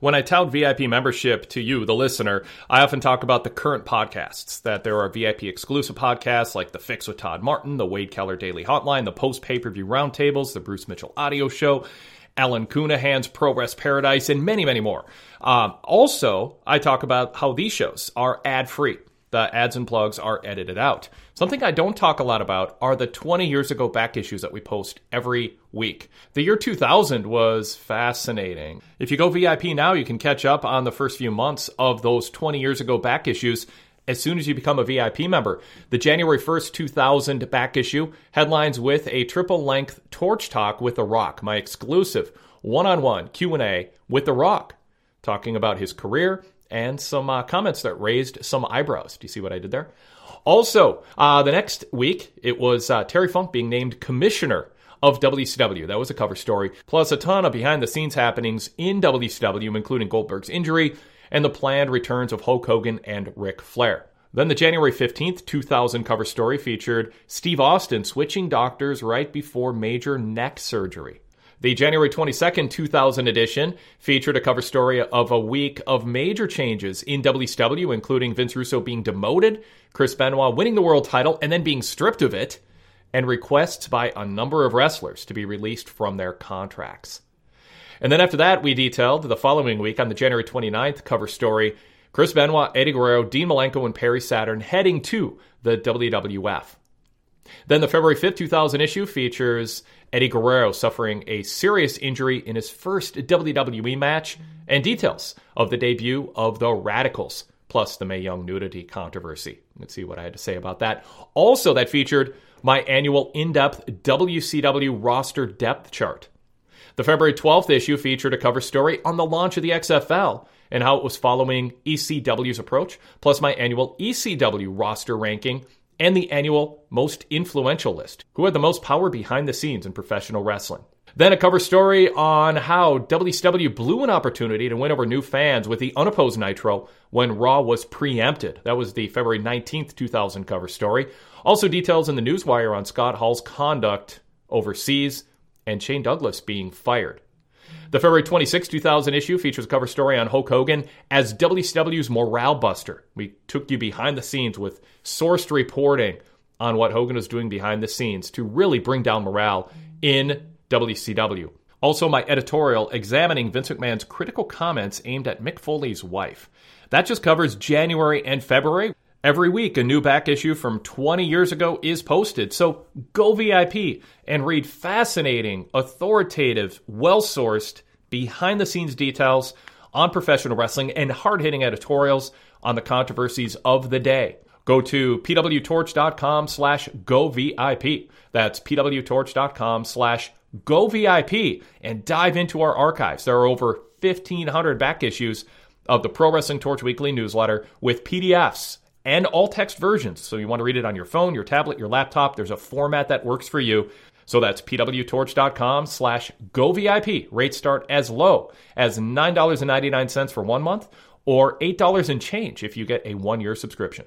When I tout VIP membership to you, the listener, I often talk about the current podcasts, that there are VIP exclusive podcasts like The Fix with Todd Martin, the Wade Keller Daily Hotline, the Post Pay Per View Roundtables, the Bruce Mitchell Audio Show, Alan Counihan's Pro Wres Paradise, and many, many more. Um, also, I talk about how these shows are ad free. The ads and plugs are edited out. Something I don't talk a lot about are the 20 years ago back issues that we post every week. The year 2000 was fascinating. If you go VIP now, you can catch up on the first few months of those 20 years ago back issues as soon as you become a VIP member. The January 1st, 2000 back issue headlines with a triple length torch talk with The Rock, my exclusive one-on-one Q&A with The Rock, talking about his career and some uh, comments that raised some eyebrows. Do you see what I did there? Also, uh, the next week, it was uh, Terry Funk being named commissioner of WCW. That was a cover story, plus a ton of behind the scenes happenings in WCW, including Goldberg's injury and the planned returns of Hulk Hogan and Ric Flair. Then the January 15th, 2000 cover story featured Steve Austin switching doctors right before major neck surgery. The January 22nd, 2000 edition featured a cover story of a week of major changes in WCW, including Vince Russo being demoted, Chris Benoit winning the world title and then being stripped of it, and requests by a number of wrestlers to be released from their contracts. And then after that, we detailed the following week on the January 29th cover story Chris Benoit, Eddie Guerrero, Dean Malenko, and Perry Saturn heading to the WWF. Then the February 5th, 2000 issue features Eddie Guerrero suffering a serious injury in his first WWE match and details of the debut of the Radicals, plus the Mae Young nudity controversy. Let's see what I had to say about that. Also, that featured my annual in depth WCW roster depth chart. The February 12th issue featured a cover story on the launch of the XFL and how it was following ECW's approach, plus my annual ECW roster ranking and the annual most influential list, who had the most power behind the scenes in professional wrestling. Then a cover story on how WCW blew an opportunity to win over new fans with the unopposed Nitro when Raw was preempted. That was the February 19th, 2000 cover story. Also, details in the Newswire on Scott Hall's conduct overseas and Shane Douglas being fired. The February 26, 2000 issue features a cover story on Hulk Hogan as WCW's morale buster. We took you behind the scenes with sourced reporting on what Hogan was doing behind the scenes to really bring down morale in WCW. Also, my editorial examining Vince McMahon's critical comments aimed at Mick Foley's wife. That just covers January and February. Every week, a new back issue from 20 years ago is posted. So go VIP and read fascinating, authoritative, well sourced, behind the scenes details on professional wrestling and hard hitting editorials on the controversies of the day. Go to pwtorch.com slash go VIP. That's pwtorch.com slash go VIP and dive into our archives. There are over 1,500 back issues of the Pro Wrestling Torch Weekly newsletter with PDFs and all text versions. So you want to read it on your phone, your tablet, your laptop. There's a format that works for you. So that's pwtorch.com slash govip. Rates start as low as $9.99 for one month or $8 and change if you get a one-year subscription.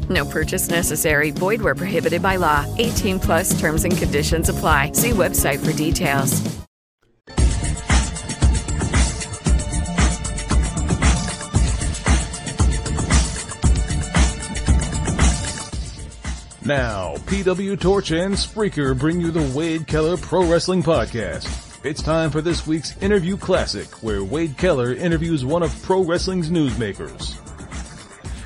No purchase necessary. Void where prohibited by law. 18 plus terms and conditions apply. See website for details. Now, PW Torch and Spreaker bring you the Wade Keller Pro Wrestling Podcast. It's time for this week's Interview Classic, where Wade Keller interviews one of pro wrestling's newsmakers.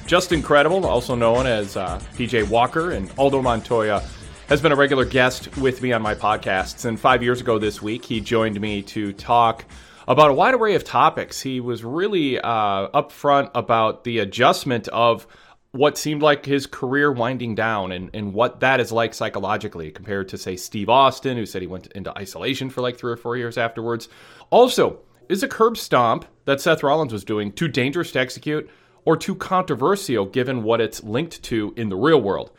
Justin Credible, also known as uh, PJ Walker, and Aldo Montoya, has been a regular guest with me on my podcasts. And five years ago this week, he joined me to talk about a wide array of topics. He was really uh, upfront about the adjustment of what seemed like his career winding down and, and what that is like psychologically compared to, say, Steve Austin, who said he went into isolation for like three or four years afterwards. Also, is a curb stomp that Seth Rollins was doing too dangerous to execute or too controversial given what it's linked to in the real world?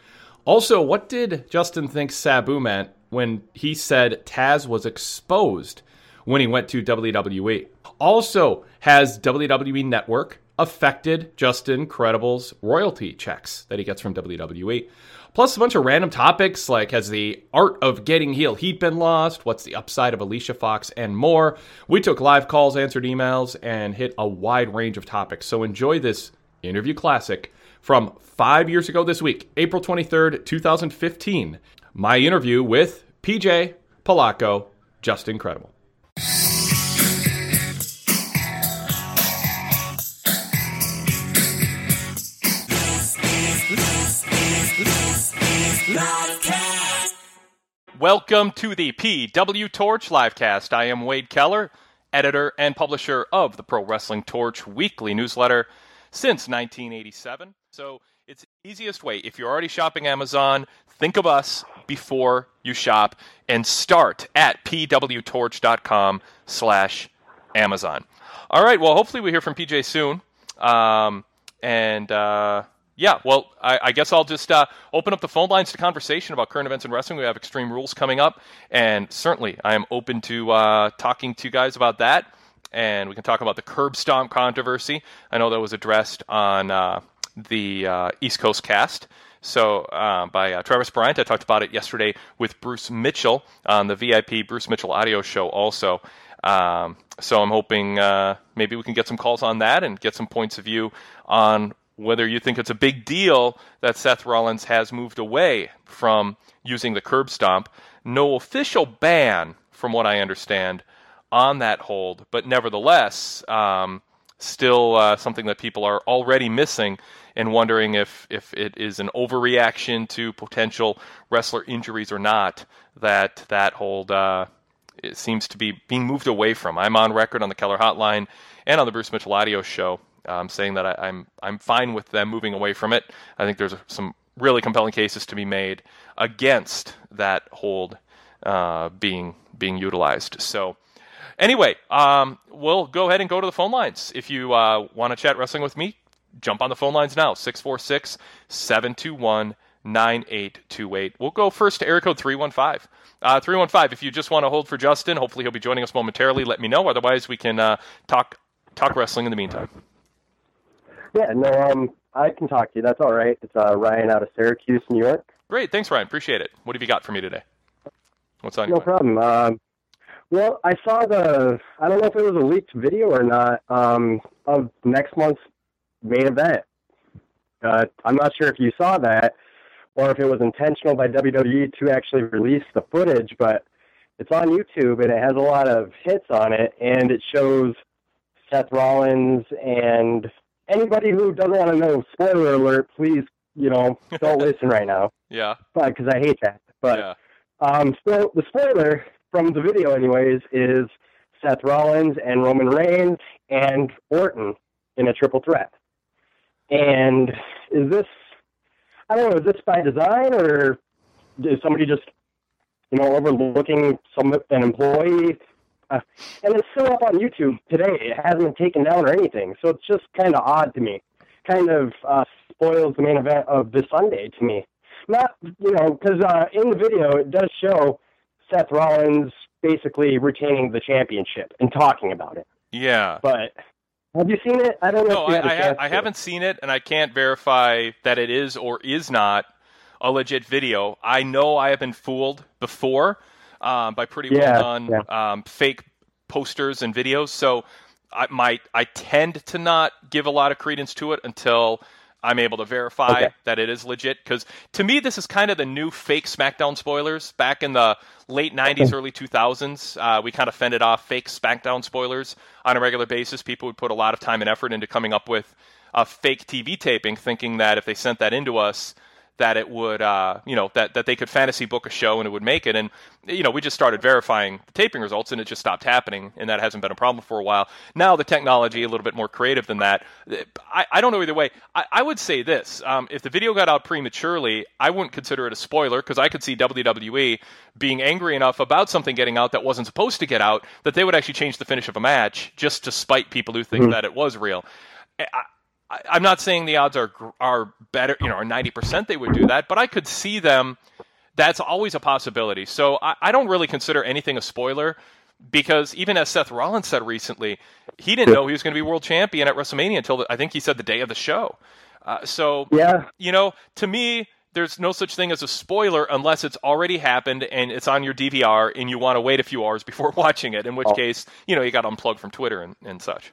Also, what did Justin think Sabu meant when he said Taz was exposed when he went to WWE? Also, has WWE Network affected Justin Credible's royalty checks that he gets from WWE. Plus, a bunch of random topics like has the art of getting heel heat been lost? What's the upside of Alicia Fox? And more. We took live calls, answered emails, and hit a wide range of topics. So enjoy this interview classic from five years ago this week, April 23rd, 2015. My interview with PJ Polaco, Justin Credible. Welcome to the PW Torch Livecast. I am Wade Keller, editor and publisher of the Pro Wrestling Torch weekly newsletter since 1987. So it's easiest way. If you're already shopping Amazon, think of us before you shop and start at pwtorch.com slash Amazon. All right, well, hopefully we hear from PJ soon. Um, and uh, yeah, well, I, I, guess I'll just uh, open up the phone lines to conversation about current events in wrestling. We have Extreme Rules coming up, and certainly I am open to uh, talking to you guys about that. And we can talk about the curb stomp controversy. I know that was addressed on uh, the uh, East Coast cast. So uh, by uh, Travis Bryant, I talked about it yesterday with Bruce Mitchell on the VIP Bruce Mitchell audio show. Also, um, so I'm hoping maybe we can get some calls on that and get some points of view on whether you think it's a big deal that Seth Rollins has moved away from using the curb stomp. No official ban, from what I understand, on that hold, but nevertheless, um, still uh, something that people are already missing and wondering if, if it is an overreaction to potential wrestler injuries or not that that hold uh, seems to be being moved away from. I'm on record on the Keller Hotline and on the Bruce Mitchell Audio Show um, saying that I, I'm, I'm fine with them moving away from it. I think there's some really compelling cases to be made against that hold uh, being being utilized. So. Anyway, um, we'll go ahead and go to the phone lines. If you uh, want to chat wrestling with me, jump on the phone lines now 646 721 9828. We'll go first to area code 315. Uh, 315, if you just want to hold for Justin, hopefully he'll be joining us momentarily. Let me know. Otherwise, we can uh, talk talk wrestling in the meantime. Yeah, no, um, I can talk to you. That's all right. It's uh, Ryan out of Syracuse, New York. Great, thanks, Ryan. Appreciate it. What have you got for me today? What's on? No problem. Um, well, I saw the. I don't know if it was a leaked video or not um, of next month's main event. Uh, I'm not sure if you saw that or if it was intentional by WWE to actually release the footage, but it's on YouTube and it has a lot of hits on it, and it shows Seth Rollins and anybody who doesn't want to know, spoiler alert, please, you know, don't listen right now. Yeah. But because I hate that. But yeah. um, so the spoiler from the video, anyways, is Seth Rollins and Roman Reigns and Orton in a triple threat. And is this, I don't know, is this by design or is somebody just, you know, overlooking some an employee? Uh, and it's still up on YouTube today. It hasn't been taken down or anything. So it's just kind of odd to me. Kind of uh, spoils the main event of this Sunday to me. Not, you know, because uh, in the video it does show Seth Rollins basically retaining the championship and talking about it. Yeah. But have you seen it? I don't know. No, I, I, ha- I haven't seen it, and I can't verify that it is or is not a legit video. I know I have been fooled before um, by pretty Yeah, well done yeah. um, fake posters and videos. So I might I tend to not give a lot of credence to it until I'm able to verify Okay. that it is legit. Because to me, this is kind of the new fake SmackDown spoilers. Back in the late '90s, early 2000s, uh, we kind of fended off fake SmackDown spoilers on a regular basis. People would put a lot of time and effort into coming up with a fake TV taping, thinking that if they sent that into us, that it would, uh, you know, that, that they could fantasy book a show and it would make it. And, you know, we just started verifying the taping results and it just stopped happening. And that hasn't been a problem for a while. Now the technology, a little bit more creative than that. I, I don't know either way. I, I would say this um, if the video got out prematurely, I wouldn't consider it a spoiler because I could see WWE being angry enough about something getting out that wasn't supposed to get out that they would actually change the finish of a match just to spite people who think that it was real. I, I, I'm not saying the odds are are better, you know, are 90% they would do that, but I could see them. That's always a possibility. So I, I don't really consider anything a spoiler because even as Seth Rollins said recently, he didn't know he was going to be world champion at WrestleMania until the, I think he said the day of the show. Uh, so Yeah. you know, to me, there's no such thing as a spoiler unless it's already happened and it's on your DVR and you want to wait a few hours before watching it. In which case, you know, you got unplugged from Twitter and, and such.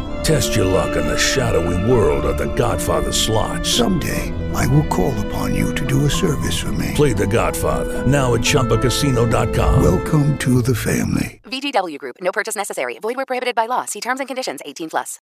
Test your luck in the shadowy world of The Godfather slot. Someday, I will call upon you to do a service for me. Play The Godfather now at ChumbaCasino.com. Welcome to the family. VGW Group. No purchase necessary. Void where prohibited by law. See terms and conditions. 18 plus.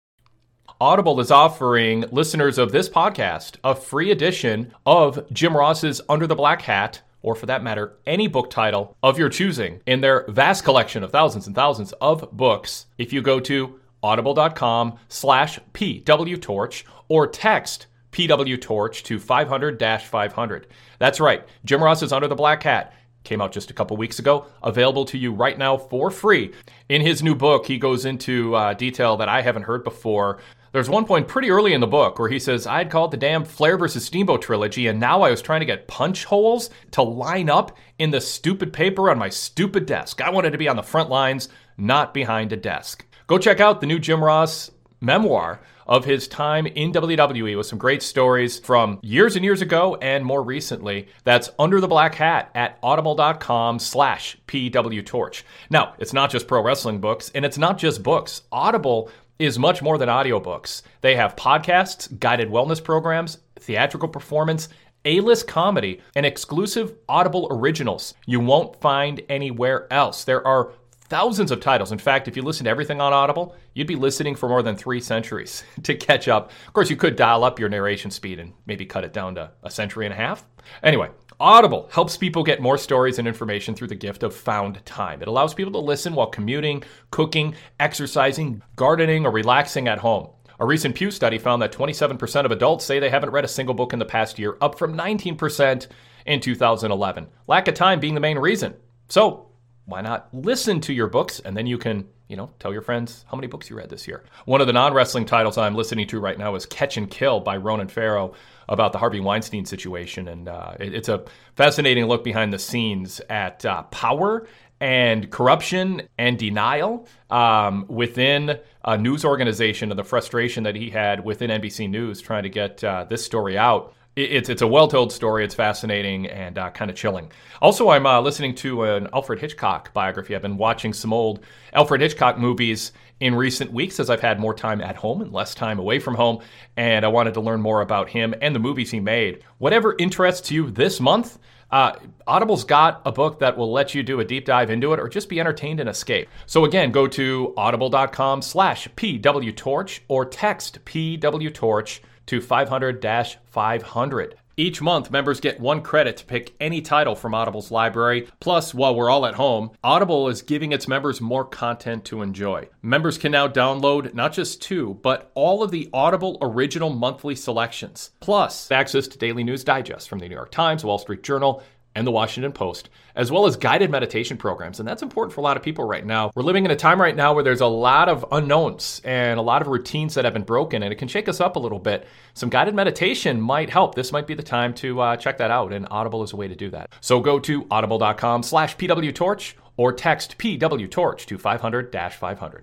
Audible is offering listeners of this podcast a free edition of Jim Ross's Under the Black Hat, or for that matter, any book title of your choosing in their vast collection of thousands and thousands of books. If you go to audible.com slash pwtorch or text pwtorch to 500-500. That's right, Jim Ross is Under the Black Hat came out just a couple weeks ago, available to you right now for free. In his new book, he goes into uh, detail that I haven't heard before. There's one point pretty early in the book where he says, I'd called the damn Flair versus Steamboat trilogy, and now I was trying to get punch holes to line up in the stupid paper on my stupid desk. I wanted to be on the front lines, not behind a desk. Go check out the new Jim Ross memoir of his time in WWE with some great stories from years and years ago and more recently. That's Under the Black Hat at audible.com slash pwtorch. Now, it's not just pro wrestling books, and it's not just books. Audible is much more than audiobooks. They have podcasts, guided wellness programs, theatrical performance, A-list comedy, and exclusive Audible originals you won't find anywhere else. There are thousands of titles. In fact, if you listen to everything on Audible, you'd be listening for more than three centuries to catch up. Of course, you could dial up your narration speed and maybe cut it down to a century and a half. Anyway, Audible helps people get more stories and information through the gift of found time. It allows people to listen while commuting, cooking, exercising, gardening, or relaxing at home. A recent Pew study found that 27% of adults say they haven't read a single book in the past year, up from 19% in 2011. Lack of time being the main reason. So, why not listen to your books and then you can, you know, tell your friends how many books you read this year. One of the non wrestling titles I'm listening to right now is Catch and Kill by Ronan Farrow about the Harvey Weinstein situation. And uh, it, it's a fascinating look behind the scenes at uh, power and corruption and denial um, within a news organization and the frustration that he had within NBC News trying to get uh, this story out. It's it's a well told story. It's fascinating and uh, kind of chilling. Also, I'm uh, listening to an Alfred Hitchcock biography. I've been watching some old Alfred Hitchcock movies in recent weeks as I've had more time at home and less time away from home, and I wanted to learn more about him and the movies he made. Whatever interests you this month. Uh, Audible's got a book that will let you do a deep dive into it or just be entertained and escape. So again, go to audible.com slash pwtorch or text pwtorch to 500 500. Each month, members get one credit to pick any title from Audible's library. Plus, while we're all at home, Audible is giving its members more content to enjoy. Members can now download not just two, but all of the Audible original monthly selections. Plus, access to daily news digests from the New York Times, Wall Street Journal, and the Washington Post, as well as guided meditation programs. And that's important for a lot of people right now. We're living in a time right now where there's a lot of unknowns and a lot of routines that have been broken, and it can shake us up a little bit. Some guided meditation might help. This might be the time to uh, check that out, and Audible is a way to do that. So go to audible.com slash pwtorch or text pwtorch to 500-500.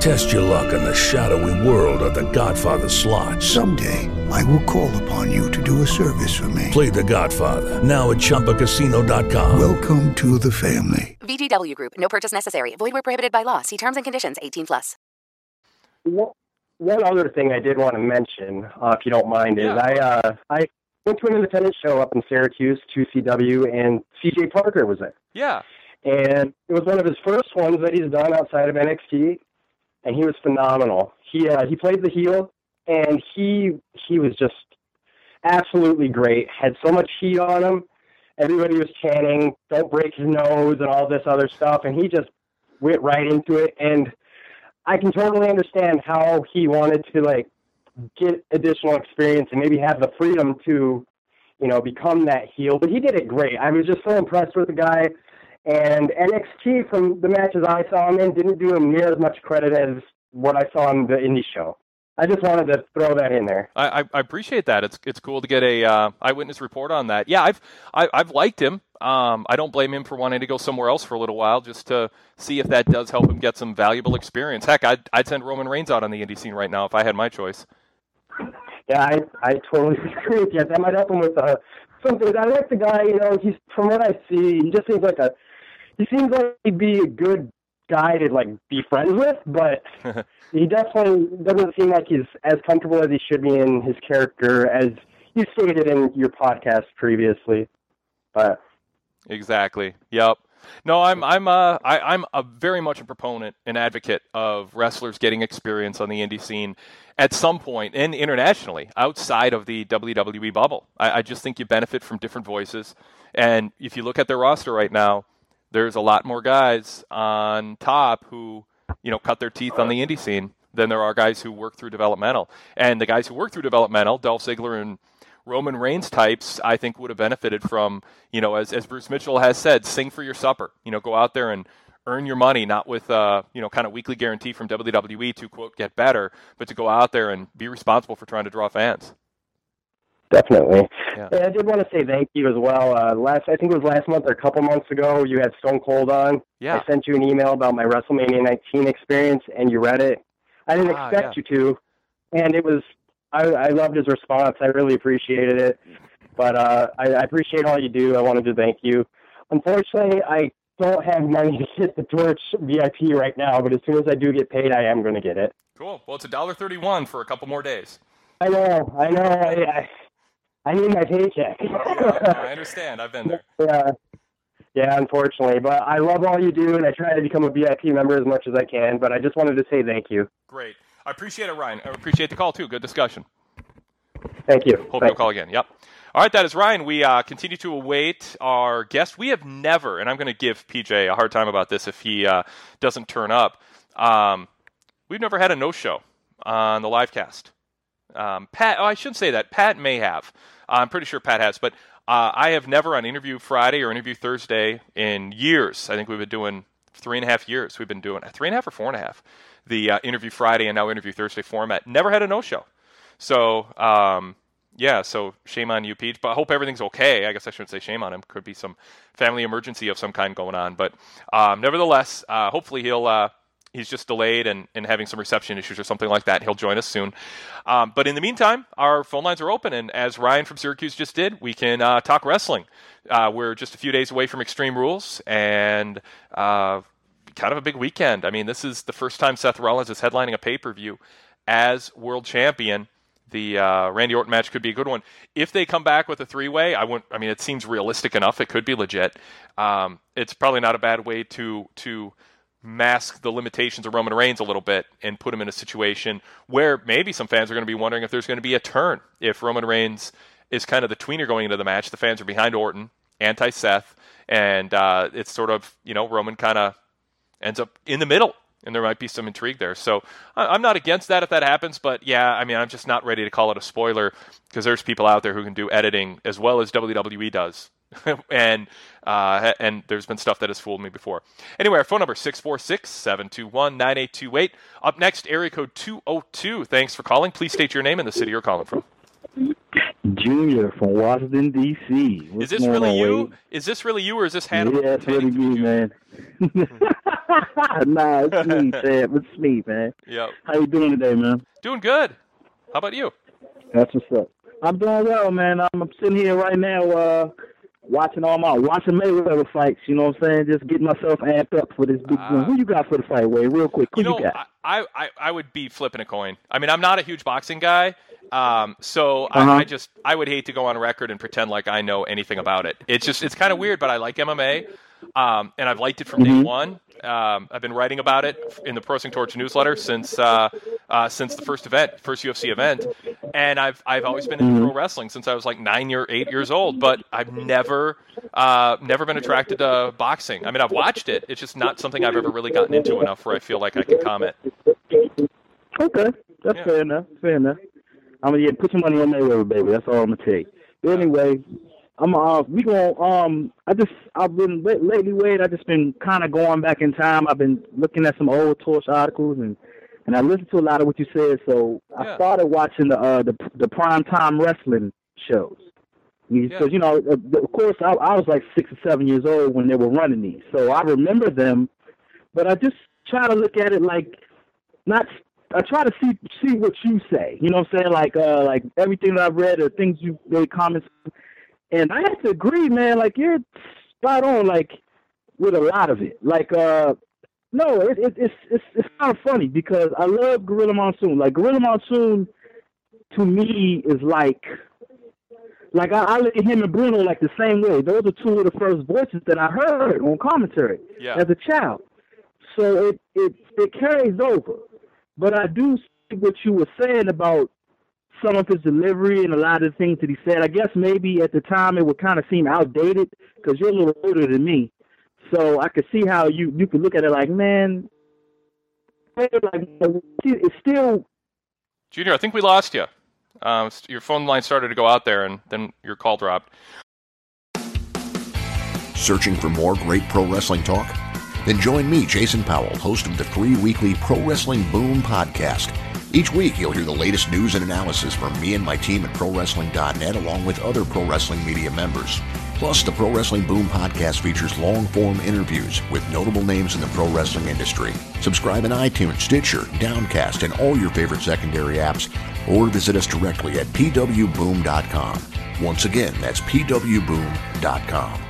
Test your luck in the shadowy world of The Godfather slot. Someday, I will call upon you to do a service for me. Play The Godfather now at ChumbaCasino.com. Welcome to the family. VGW Group. No purchase necessary. Void where prohibited by law. See terms and conditions. 18 plus. One one other thing I did want to mention, uh, if you don't mind, is I uh, I went to an independent show up in Syracuse, 2CW, and CJ Parker was there. Yeah. And it was one of his first ones that he's done outside of NXT, and he was phenomenal. He uh, he played the heel, and he he was just absolutely great. Had so much heat on him. Everybody was chanting, "Don't break his nose" and all this other stuff, and he just went right into it. And I can totally understand how he wanted to like get additional experience and maybe have the freedom to, you know, become that heel. But he did it great. I was just so impressed with the guy. And NXT, from the matches I saw him in, didn't do him near as much credit as what I saw on the indie show. I just wanted to throw that in there. I, I, I appreciate that. It's it's cool to get a uh, eyewitness report on that. Yeah, I've I, I've liked him. Um, I don't blame him for wanting to go somewhere else for a little while just to see if that does help him get some valuable experience. Heck, I'd I'd send Roman Reigns out on the indie scene right now if I had my choice. Yeah, I I totally agree with you. That might help him with uh, some things. I like the guy. You know, he's from what I see, he just seems like a he seems like he'd be a good guy to like be friends with, but he definitely doesn't seem like he's as comfortable as he should be in his character, as you stated in your podcast previously. But Exactly. Yep. No, I'm I'm uh I, I'm a very much a proponent and advocate of wrestlers getting experience on the indie scene at some point and internationally outside of the WWE bubble. I, I just think you benefit from different voices. And if you look at their roster right now, there's a lot more guys on top who, you know, cut their teeth on the indie scene than there are guys who work through developmental. And the guys who work through developmental, Dolph Ziggler and Roman Reigns types, I think would have benefited from, you know, as, as Bruce Mitchell has said, sing for your supper. You know, go out there and earn your money, not with, uh, you know, kind of weekly guarantee from WWE to, quote, get better, but to go out there and be responsible for trying to draw fans. Definitely. Yeah. And I did want to say thank you as well. Uh, last, I think it was last month or a couple months ago, you had Stone Cold on. Yeah. I sent you an email about my WrestleMania 19 experience, and you read it. I didn't Ah, expect you to, and it was. I, I loved his response. I really appreciated it. But uh, I, I appreciate all you do. I wanted to thank you. Unfortunately, I don't have money to get the Torch VIP right now, but as soon as I do get paid, I am going to get it. Cool. Well, it's a dollar thirty-one for a couple more days. I know, I know. I, I, I need my paycheck. I understand. I've been there. yeah, yeah, unfortunately, but I love all you do, and I try to become a VIP member as much as I can. But I just wanted to say thank you. Great. I appreciate it, Ryan. I appreciate the call too. Good discussion. Thank you. Hope Thanks. you'll call again. Yep. All right, that is Ryan. We uh, continue to await our guest. We have never, and I'm going to give PJ a hard time about this if he uh, doesn't turn up. Um, we've never had a no show on the live cast. Um, Pat, oh, I shouldn't say that. Pat may have. I'm pretty sure Pat has, but uh, I have never on Interview Friday or Interview Thursday in years. I think we've been doing three and a half years. We've been doing three and a half or four and a half. The uh, Interview Friday and now Interview Thursday format. Never had a no show. So, um, yeah, so shame on you, Pete. But I hope everything's okay. I guess I shouldn't say shame on him. Could be some family emergency of some kind going on. But um, nevertheless, uh, hopefully he'll. He's just delayed and, and having some reception issues or something like that. He'll join us soon. Um, but in the meantime, our phone lines are open. And as Ryan from Syracuse just did, we can uh, talk wrestling. Uh, we're just a few days away from Extreme Rules and uh, kind of a big weekend. I mean, this is the first time Seth Rollins is headlining a pay per view as world champion the uh, Randy Orton match could be a good one. If they come back with a three way, I wouldn't. I mean, it seems realistic enough. It could be legit. Um, it's probably not a bad way to to mask the limitations of Roman Reigns a little bit and put him in a situation where maybe some fans are going to be wondering if there's going to be a turn if Roman Reigns is kind of the tweener going into the match. The fans are behind Orton, anti Seth, and uh, it's sort of you know Roman kind of ends up in the middle and there might be some intrigue there. So I'm not against that if that happens, but yeah, I mean, I'm just not ready to call it a spoiler because there's people out there who can do editing as well as WWE does. and uh, and there's been stuff that has fooled me before. Anyway, our phone number 646-721-9828. Up next, area code 202. Thanks for calling. Please state your name and the city you're calling from. Junior from Washington D.C. What's is this really you? Wade? Is this really you or is this Hannibal? Yeah, it's really me, man. nah, it's me, Sam. It's me, man. Yep. How you doing today, man? Doing good. How about you? That's what's up. I'm doing well, man. I'm, I'm sitting here right now, uh, watching all my watching Mayweather fights. You know what I'm saying? Just getting myself amped up for this big one. Who you got for the fight, Wade? Real quick, who Uh, you you, know, got? I, I, I would be flipping a coin. I mean, I'm not a huge boxing guy, um, so Uh-huh. I, I just I would hate to go on record and pretend like I know anything about it. It's just it's kind of weird, but I like MMA, um, and I've liked it from day Mhm. one. Um, I've been writing about it in the Pro Wrestling Torch newsletter since uh, uh, since the first event, first UFC event, and I've I've always been into Mhm. pro wrestling since I was like nine year eight years old. But I've never uh, never been attracted to boxing. I mean, I've watched it. It's just not something I've ever really gotten into enough where I feel like I can comment. Okay, that's fair enough. Fair enough. I'm gonna yeah, put some money on Mayweather, baby. That's all I'm gonna tell you. But anyway, I'm uh we going um I just I've been lately Wade I just been kind of going back in time. I've been looking at some old Torch articles and and I listened to a lot of what you said. So I started watching the uh the the prime time wrestling shows. Because you know, of course, I, I was like six or seven years old when they were running these, so I remember them. But I just try to look at it like not I try to see see what you say. You know what I'm saying? Like uh like everything that I've read or things you made comments and I have to agree, man, like you're spot on like with a lot of it. Like uh no, it, it it's it's it's kind of funny because I love Gorilla Monsoon. Like Gorilla Monsoon to me is like like I, I look at him and Bruno like the same way. Those are two of the first voices that I heard on commentary Yeah. as a child. So it, it it carries over. But I do see what you were saying about some of his delivery and a lot of the things that he said. I guess maybe at the time it would kind of seem outdated because you're a little older than me. So I could see how you you could look at it like, man, like it's still Junior, I think we lost you. Um, your phone line started to go out there, and then your call dropped. Searching for more great pro wrestling talk? Then join me, Jason Powell, host of the free weekly Pro Wrestling Boom podcast. Each week, you'll hear the latest news and analysis from me and my team at ProWrestling.net, along with other pro wrestling media members. Plus, the Pro Wrestling Boom podcast features long form interviews with notable names in the pro wrestling industry. Subscribe in iTunes, Stitcher, Downcast, and all your favorite secondary apps, or visit us directly at pwboom.com. Once again, that's pwboom.com.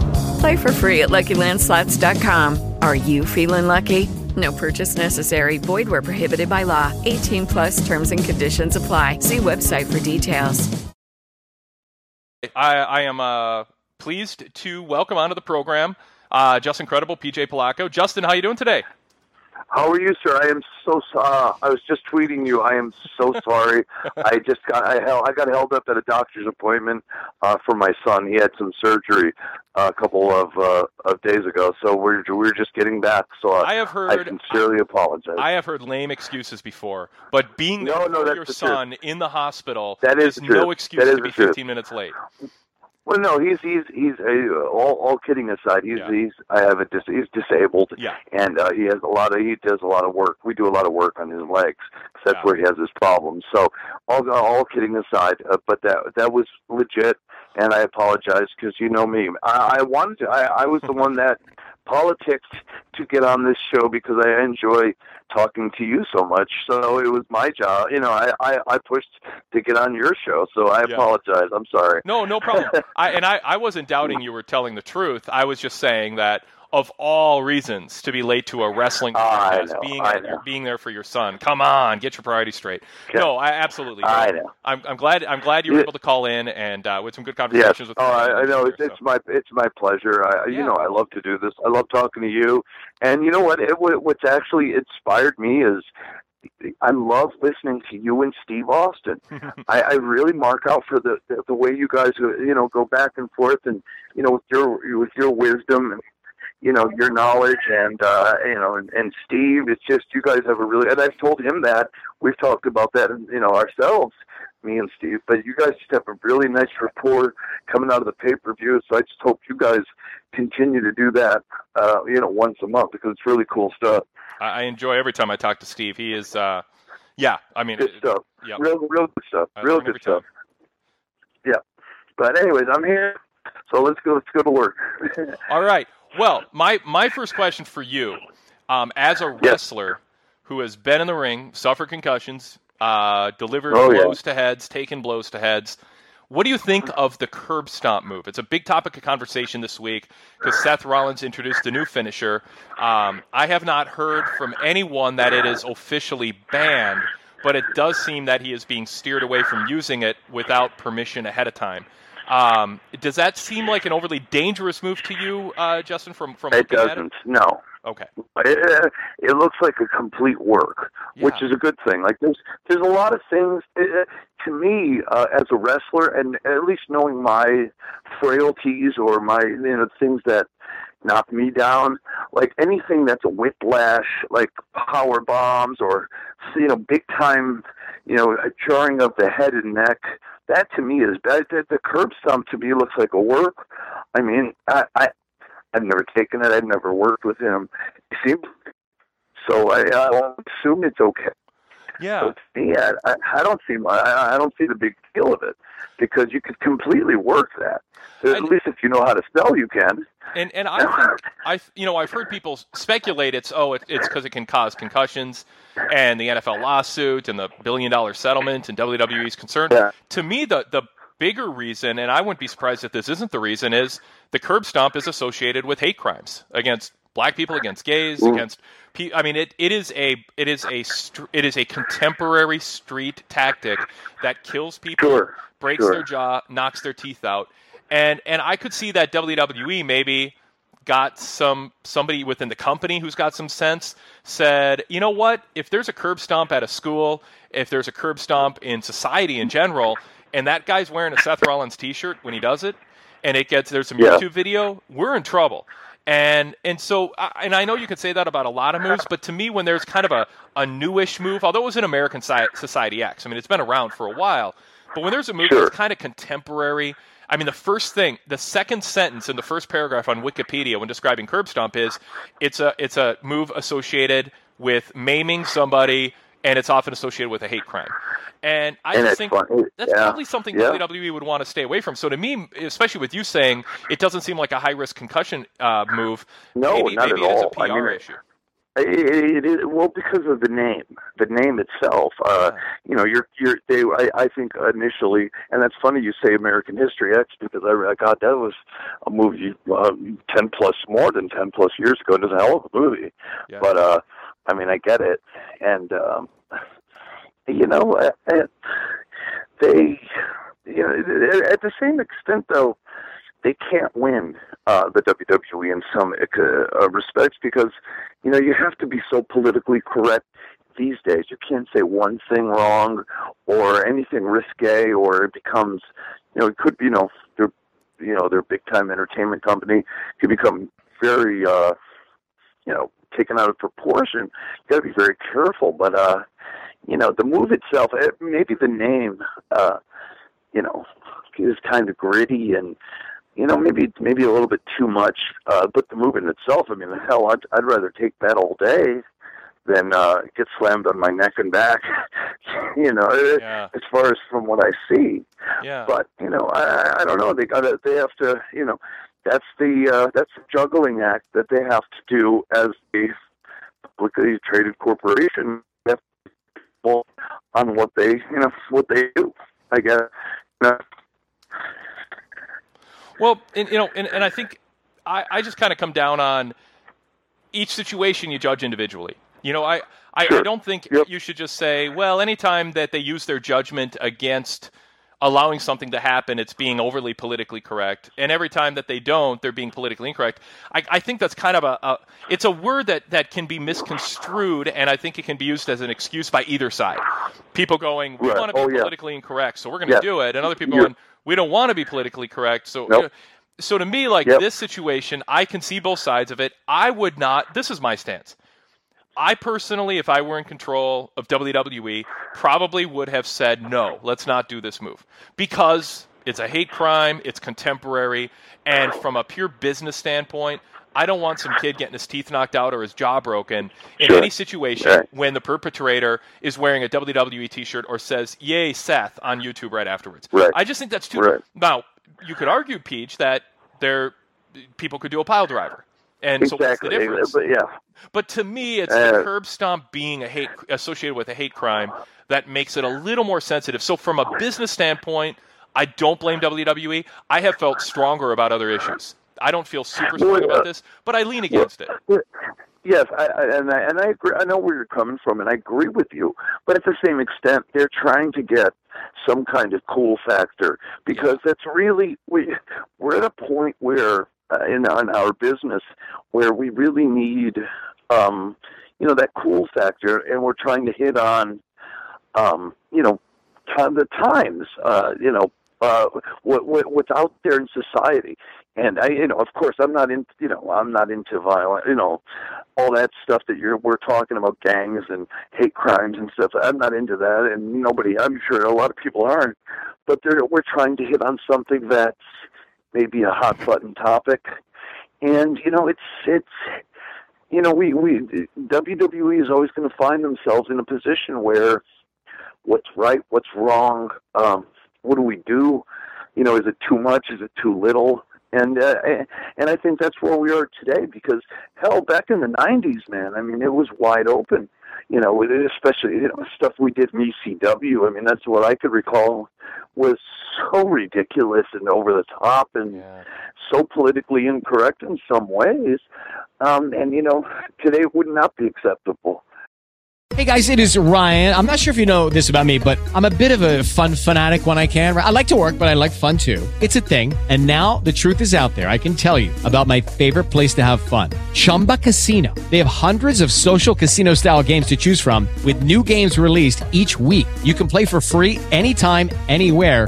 Play for free at LuckyLandSlots.com. Are you feeling lucky? No purchase necessary. Void where prohibited by law. 18 plus terms and conditions apply. See website for details. I, I am uh, pleased to welcome onto the program uh, Justin Credible PJ Polaco. Justin, how you doing today? How are you, sir? I am so uh, I was just tweeting you. I am so sorry. I just got I, held, I got held up at a doctor's appointment uh, for my son. He had some surgery uh, a couple of uh, of days ago, so we're we're just getting back. So uh, I have heard. I sincerely apologize. I have heard lame excuses before, but being No, there no, your son truth. in the hospital That is the no excuse That is to be truth. 15 minutes late. Well, no, he's he's he's uh, all all kidding aside. He's he's I have a dis, he's disabled. Yeah. and uh, he has a lot of he does a lot of work. We do a lot of work on his legs. that's where he has his problems. So all all kidding aside, uh, but that that was legit, and I apologize because you know me. I, I wanted to. I, I was the one that politicked to get on this show because I enjoy talking to you so much. So it was my job. You know, I I, I pushed to get on your show. So I Yeah. apologize. I'm sorry. No, no problem. I, and I, I wasn't doubting you were telling the truth. I was just saying that of all reasons to be late to a wrestling podcast, know, being being there for your son. Come on, get your priorities straight. No, I absolutely. I know. I'm, I'm glad. I'm glad you were Yeah. able to call in and uh, with some good Yes. conversations with. Oh. I, I know. It's, it's my it's my pleasure. I, You know, I love to do this. I love talking to you. And you know what? It, what's actually inspired me is I love listening to you and Steve Austin. I, I really mark out for the, the the way you guys you know go back and forth and you know with your with your wisdom and you know your knowledge and uh you know and, and Steve it's just you guys have a really and I've told him that we've talked about that you know ourselves me and Steve but you guys just have a really nice rapport coming out of the pay-per-view so I just hope you guys continue to do that uh you know once a month because it's really cool stuff I, enjoy every time I talk to Steve. He is. Uh, yeah, I mean, good stuff yeah. real real good stuff I real good stuff yeah but anyways I'm here so let's go let's go to work All right. Well, my my first question for you, um, as a wrestler who has been in the ring, suffered concussions, uh, delivered Oh, yeah. blows to heads, taken blows to heads. What do you think of the curb stomp move? It's a big topic of conversation this week because Seth Rollins introduced a new finisher. Um, I have not heard from anyone that it is officially banned, but it does seem that he is being steered away from using it without permission ahead of time. Um, does that seem like an overly dangerous move to you, uh, Justin? From from it doesn't no Okay. it, it looks like a complete work, which is a good thing. Like there's there's a lot of things uh, to me uh, as a wrestler, and at least knowing my frailties or my you know things that knock me down. Like anything that's a whiplash, like power bombs or you know big time, you know jarring of the head and neck. That to me is bad. The, the curb stomp to me looks like a work. I mean, I, I I've never taken it. I've never worked with him. He seems so. I, I assume it's okay. Yeah. So to me, I, I, don't see my. I, don't see the big deal of it because you could completely work that. At least if you know how to spell, you can. And and I think I you know I've heard people speculate it's oh it, it's because it can cause concussions and the NFL lawsuit and the billion dollar settlement and WWE's concern. To me, the the bigger reason, and I wouldn't be surprised if this isn't the reason, is the curb stomp is associated with hate crimes against black people, against gays, Mm. against. pe- I mean, it, it is a it is a str- it is a contemporary street tactic that kills people, Sure, breaks sure. their jaw, knocks their teeth out, and and I could see that WWE maybe got some somebody within the company who's got some sense said, you know what? If there's a curb stomp at a school, if there's a curb stomp in society in general, and that guy's wearing a Seth Rollins T-shirt when he does it, and it gets there's some Yeah. YouTube video, we're in trouble. And and so and I know you can say that about a lot of moves, but to me, when there's kind of a, a newish move, although it was an American Society X, I mean it's been around for a while, but when there's a move Sure. that's kind of contemporary, I mean the first thing, the second sentence in the first paragraph on Wikipedia when describing curb stomp is it's a it's a move associated with maiming somebody, and it's often associated with a hate crime. And I And just think fun- that's yeah. probably something Yeah. WWE would want to stay away from. So to me, especially with you saying it doesn't seem like a high risk concussion uh, move. No, maybe, not maybe at it is a all. PR I mean, issue. It, it, it, well, because of the name, the name itself. Uh, you know, you're you're. They, I, I think initially, and that's funny you say American History X because I, God, that was a movie uh, ten plus more than ten plus years ago. It was a hell of a movie. But uh, I mean, I get it, and um, you know, uh, uh, they, you know, at the same extent though, they can't win uh, the WWE in some uh, respects because you know you have to be so politically correct these days. You can't say one thing wrong or anything risque, or it becomes you know it could be you know they're you know their big time entertainment company could become very uh, you know taken out of proportion. You got to be very careful, but uh, you know the move itself, eh, maybe the name, uh, you know, is kind of gritty and you know, maybe maybe a little bit too much. Uh, but the move in itself, I mean, hell, I'd, I'd rather take that all day than uh, get slammed on my neck and back. you know, Yeah. as far as from what I see. Yeah. But you know, I, I don't know. They got to. They have to. You know, that's the uh, that's the juggling act that they have to do as a publicly traded corporation. They have to be careful on what they you know what they do. I guess. You know, Well, and, you know, and, and I think I, I just kind of come down on each situation you judge individually. You know, I, I, I don't think you should just say, well, anytime that they use their judgment against allowing something to happen, it's being overly politically correct. And every time that they don't, they're being politically incorrect. I, I think that's kind of a, a it's a word that, that can be misconstrued, and I think it can be used as an excuse by either side. People going, we Right. want to be Oh, yeah. politically incorrect, so we're going to Yeah. do it. And other people You're- going, we don't want to be politically correct, so Nope. so to me, like Yep. this situation, I can see both sides of it. I would not. This is my stance. I personally, if I were in control of WWE, probably would have said no. Let's not do this move because it's a hate crime. It's contemporary, and from a pure business standpoint, I don't want some kid getting his teeth knocked out or his jaw broken in Sure. any situation when the perpetrator is wearing a WWE T-shirt or says "Yay, Seth" on YouTube right afterwards. Right. I just think that's too. Right. Now, you could argue, Peach, that there people could do a pile driver, and so what's the Exactly. difference? But yeah. But to me, it's the Uh, curb stomp being a hate associated with a hate crime that makes it a little more sensitive. So from a business standpoint, I don't blame WWE. I have felt stronger about other issues. I don't feel super strong Well, uh, about this, but I lean against it. Yes, I, I, and I and I agree. I know where you're coming from, and I agree with you. But at the same extent, they're trying to get some kind of cool factor because that's really we we're at a point where uh, in, on our business where we really need um, you know that cool factor, and we're trying to hit on um, you know time the times. Uh, you know uh, what, what what's out there in society. And I, you know, of course, I'm not in, you know, I'm not into violent, you know, all that stuff that you're we're talking about gangs and hate crimes and stuff. I'm not into that, and nobody. I'm sure a lot of people aren't. But they're, we're trying to hit on something that's maybe a hot button topic, and you know, it's it's you know, we we WWE is always going to find themselves in a position where what's right, what's wrong, um, what do we do? You know, is it too much? Is it too little? And uh, and I think that's where we are today because hell, back in the '90s, man, I mean, it was wide open. You know, especially you know stuff we did in ECW. I mean, that's what I could recall was so ridiculous and over the top and so politically incorrect in some ways. Um, and you know, today would not be acceptable. Hey guys, it is Ryan. I'm not sure if you know this about me, but I'm a bit of a fun fanatic when I can. I like to work, but I like fun too. It's a thing. And now the truth is out there. I can tell you about my favorite place to have fun Chumba Casino. They have hundreds of social casino style games to choose from, with new games released each week. You can play for free anytime, anywhere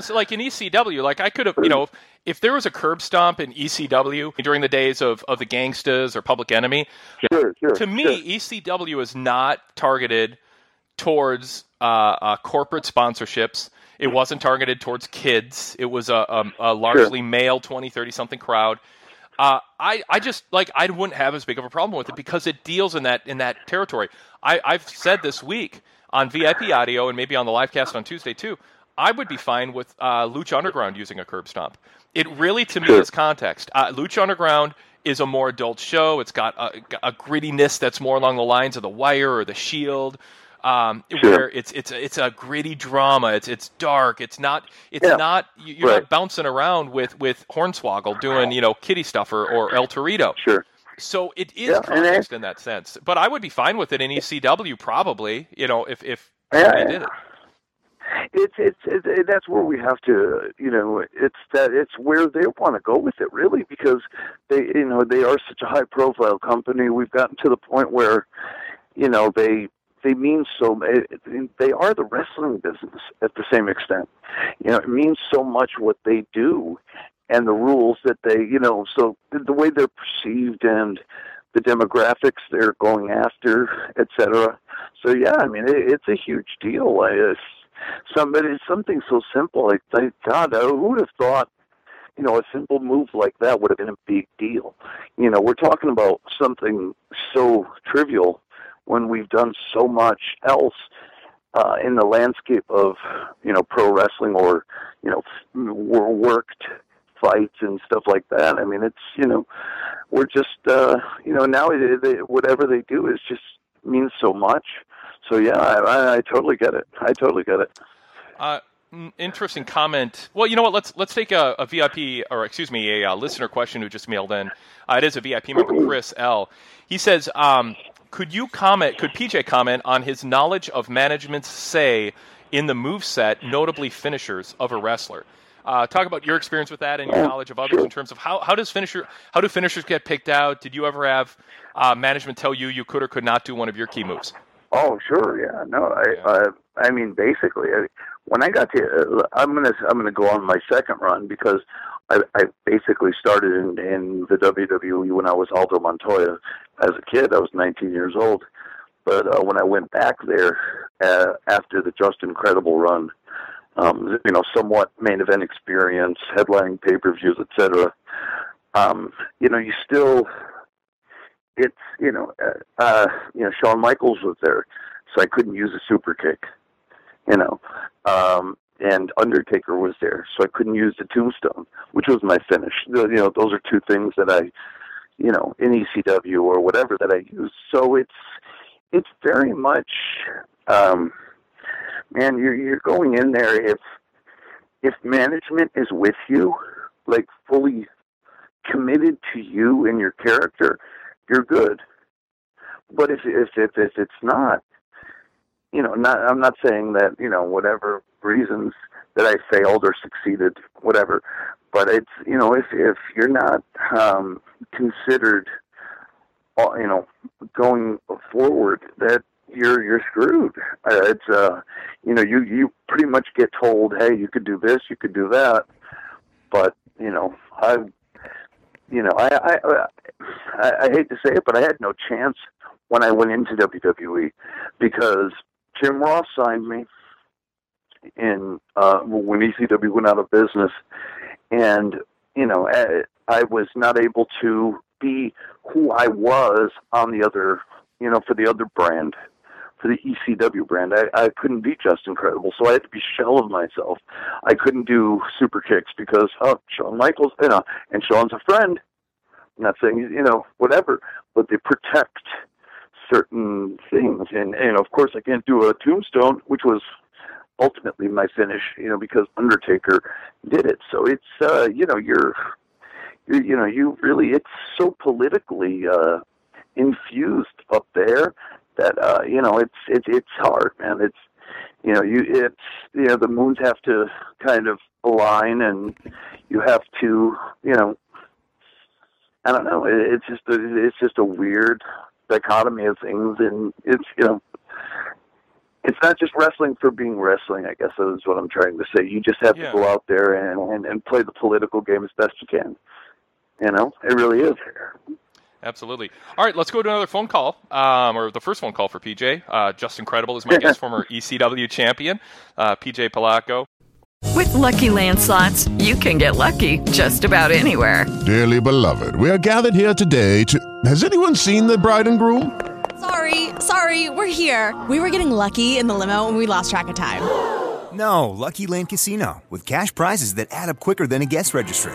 So like in ECW, like I could have, you know, if there was a curb stomp in ECW during the days of, of the Gangstas or Public Enemy, sure, sure, to me, sure. ECW is not targeted towards uh, uh, corporate sponsorships. It wasn't targeted towards kids. It was a, a, a largely male 20, 30 something crowd. Uh, I, I just like I wouldn't have as big of a problem with it because it deals in that in that territory. I, I've said this week on VIP audio and maybe on the live cast on Tuesday too. I would be fine with uh, Lucha Underground using a curb stomp. It really, to me, is context. Uh, Lucha Underground is a more adult show. It's got a, a, grittiness that's more along the lines of The Wire or The Shield, um, Sure. where it's it's it's a gritty drama. It's it's dark. It's not it's Yeah. not you- you're Right. not bouncing around with with Hornswoggle doing you know Kitty Stuffer or El Torito. Sure. So it is Yeah, context in that sense. But I would be fine with it in ECW probably. You know if if yeah. did it. It's it's it, that's where we have to you know it's that it's where they want to go with it really because they you know they are such a high profile company. We've gotten to the point where you know they they mean so they are the wrestling business at the same extent. You know it means so much what they do and the rules that they you know so the, way they're perceived and the demographics they're going after et cetera. So yeah i mean it, it's a huge deal. I, somebody something so simple like thank god who would have thought you know a simple move like that would have been a big deal you know we're talking about something so trivial when we've done so much else uh, in the landscape of you know pro wrestling or you know worked fights and stuff like that. I mean, it's you know we're just uh, you know now it, it, whatever they do is just means so much. So yeah, I, I, totally get it. I totally get it. Uh, interesting comment. Well, you know what? Let's let's take a, a VIP or excuse me, a, uh listener question who just mailed in. Uh, it is a VIP member, Chris L. He says, um, "Could you comment? Could PJ comment on his knowledge of management's say in the move set, notably finishers of a wrestler?" Uh, talk about your experience with that and your knowledge of others in terms of how, how does finisher how do finishers get picked out? Did you ever have uh, management tell you you could or could not do one of your key moves? Oh, sure, yeah. No, I, uh, I mean, basically, I, when I got to, uh, I'm gonna, I'm gonna go on my second run because I, I basically started in, in the WWE when I was Aldo Montoya as a kid. I was 19 years old, but uh, when I went back there uh, after the Justin Credible run, um, you know, somewhat main event experience, headlining pay-per-views, etc. Um, you know, you still it's you know uh, uh you know Shawn Michaels was there, so I couldn't use a super kick, you know, um, and Undertaker was there, so I couldn't use the Tombstone, which was my finish. The- You know, those are two things that I, you know, in ECW or whatever that I use. So it's it's very much, um, man, you're you're going in there if if management is with you, like fully committed to you and your character, you're good. But if if if, if it's not, you know, not I'm not saying that you know whatever reasons that I failed or succeeded, whatever. But it's you know if if you're not um, considered, uh, you know, going forward, that you're you're screwed. Uh, it's uh, you know, you you pretty much get told, hey, you could do this, you could do that, but you know, I you know, I, I I I hate to say it, but I had no chance when I went into WWE because Jim Ross signed me in uh, when ECW went out of business, and you know, I, I was not able to be who I was on the other, you know, for the other brand, for the ECW brand. I, I couldn't be Justin Credible, so I had to be shell of myself. I couldn't do super kicks because oh, Shawn Michaels, you know, and Shawn's a friend. I'm not saying you know whatever, but they protect certain things, and and of course I can't do a tombstone, which was ultimately my finish, you know, because Undertaker did it. So it's uh, you know you're, you're you know you really it's so politically uh, infused up there that uh, you know it's it's it's hard, man. It's you know you it's you know the moons have to kind of align, and you have to you know I don't know. It, it's just a, it's just a weird dichotomy of things, and it's you know it's not just wrestling for being wrestling. I guess is what I'm trying to say. You just have Yeah. to go out there and, and and play the political game as best you can. You know, it really is. Absolutely. All right, let's go to another phone call, um, or the first phone call for PJ. Uh, Justin Credible is my guest, former ECW champion, uh, PJ Polaco. With Lucky Land slots, you can get lucky just about anywhere. Dearly beloved, we are gathered here today to. Has anyone seen the bride and groom? Sorry, sorry, we're here. We were getting lucky in the limo and we lost track of time. No, Lucky Land Casino, with cash prizes that add up quicker than a guest registry.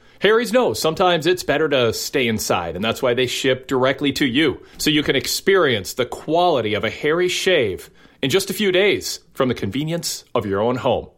Harry's knows sometimes it's better to stay inside, and that's why they ship directly to you, so you can experience the quality of a Harry shave in just a few days from the convenience of your own home.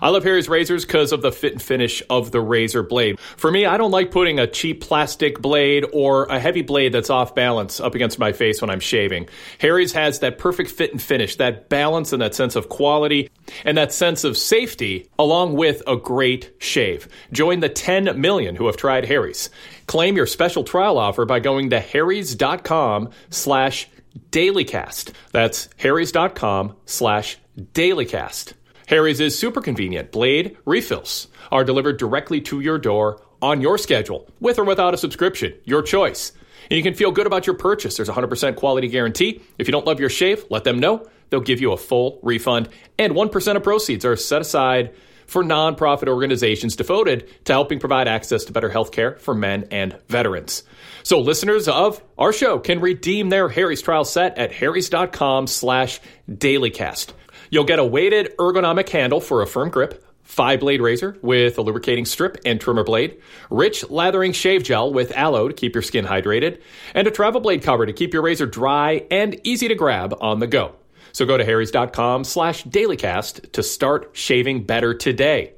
I love Harry's razors because of the fit and finish of the razor blade. For me, I don't like putting a cheap plastic blade or a heavy blade that's off balance up against my face when I'm shaving. Harry's has that perfect fit and finish, that balance and that sense of quality and that sense of safety along with a great shave. Join the 10 million who have tried Harry's. Claim your special trial offer by going to harrys.com slash dailycast. That's harrys.com slash dailycast. Harry's is super convenient. Blade refills are delivered directly to your door on your schedule, with or without a subscription, your choice. And you can feel good about your purchase. There's a 100% quality guarantee. If you don't love your shave, let them know. They'll give you a full refund, and 1% of proceeds are set aside for nonprofit organizations devoted to helping provide access to better health care for men and veterans. So listeners of our show can redeem their Harry's trial set at harrys.com slash dailycast. You'll get a weighted ergonomic handle for a firm grip, five blade razor with a lubricating strip and trimmer blade, rich lathering shave gel with aloe to keep your skin hydrated, and a travel blade cover to keep your razor dry and easy to grab on the go. So go to harrys.com slash dailycast to start shaving better today.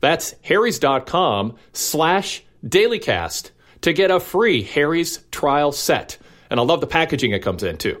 That's harrys.com slash dailycast to get a free Harry's trial set. And I love the packaging it comes in too.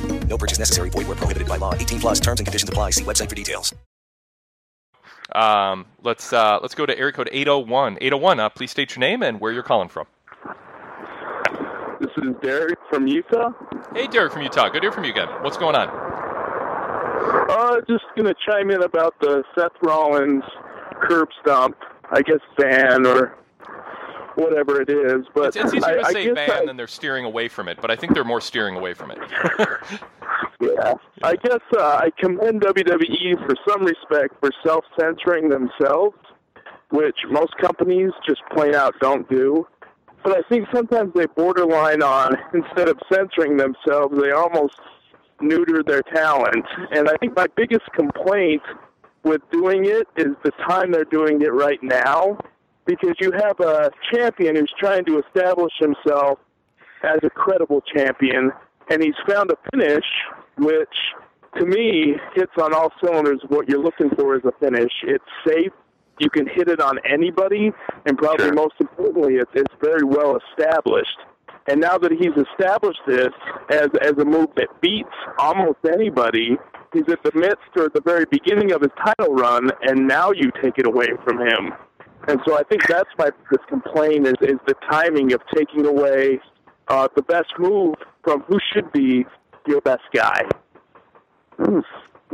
No purchase necessary. Void where prohibited by law. 18 plus terms and conditions apply. See website for details. Um, let's uh, let's go to area code 801. 801, uh, please state your name and where you're calling from. This is Derek from Utah. Hey, Derek from Utah. Good to hear from you again. What's going on? Uh, just gonna chime in about the Seth Rollins curb stomp. I guess ban or whatever it is, but It's, it's easier I, to I say ban I, than they're steering away from it, but I think they're more steering away from it. yeah, I guess uh, I commend WWE for some respect for self-censoring themselves, which most companies just plain out don't do. But I think sometimes they borderline on instead of censoring themselves, they almost neuter their talent. And I think my biggest complaint with doing it is the time they're doing it right now, because you have a champion who's trying to establish himself as a credible champion, and he's found a finish which, to me, hits on all cylinders what you're looking for as a finish. It's safe. You can hit it on anybody, and probably most importantly, it's, it's very well established. And now that he's established this as as a move that beats almost anybody, he's at the midst or at the very beginning of his title run, and now you take it away from him. And so I think that's my complaint is, is the timing of taking away uh, the best move from who should be your best guy.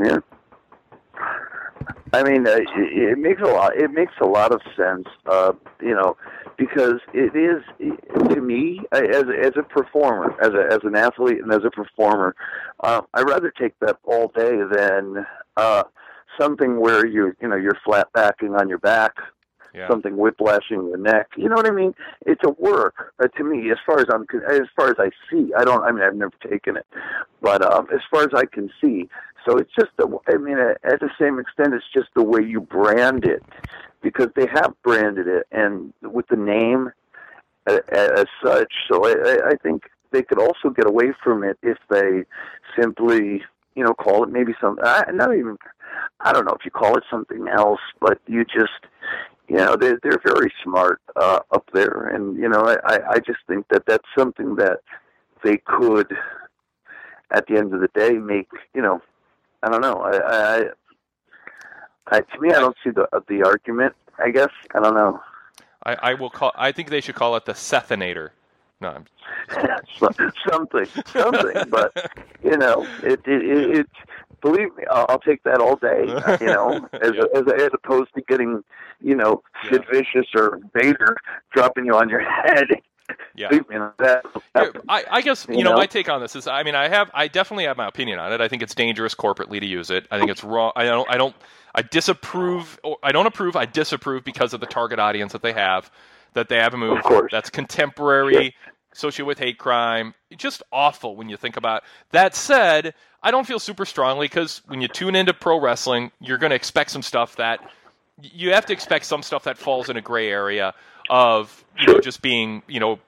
Yeah. I mean, uh, it, makes a lot. It makes a lot of sense. Uh, you know, because it is to me as as a performer, as a as an athlete, and as a performer, uh, I'd rather take that all day than uh, something where you you know you're flat backing on your back. Yeah. Something whiplashing your neck. You know what I mean? It's a work uh, to me. As far as I'm, as far as I see, I don't. I mean, I've never taken it, but um, as far as I can see, so it's just the. I mean, at the same extent, it's just the way you brand it, because they have branded it and with the name uh, as such. So I, I- think they could also get away from it if they simply, you know, call it maybe some. Not even. I don't know if you call it something else, but you just, you know, they're they're very smart uh, up there, and you know, I I I just think that that's something that they could, at the end of the day, make. You know, I don't know. I I, I to me, I don't see the the argument. I guess I don't know. I, I will call. I think they should call it the Sethinator. No, something, something. But you know, it it, it, it believe me, I'll, I'll take that all day. You know, as as as opposed to getting, you know, Sid Vicious or Vader dropping you on your head. Yeah. Believe me, that. I, I guess you, You know, know? my take on this is I mean I have I definitely have my opinion on it. I think it's dangerous corporately to use it. I think it's wrong. I don't I don't I disapprove. Or I don't approve. I disapprove because of the target audience that they have. That they have a move that's contemporary, associated with hate crime. Just awful when you think about. That said, I don't feel super strongly because when you tune into pro wrestling, you're going to expect some stuff that you have to expect some stuff that falls in a gray area of you know just being you know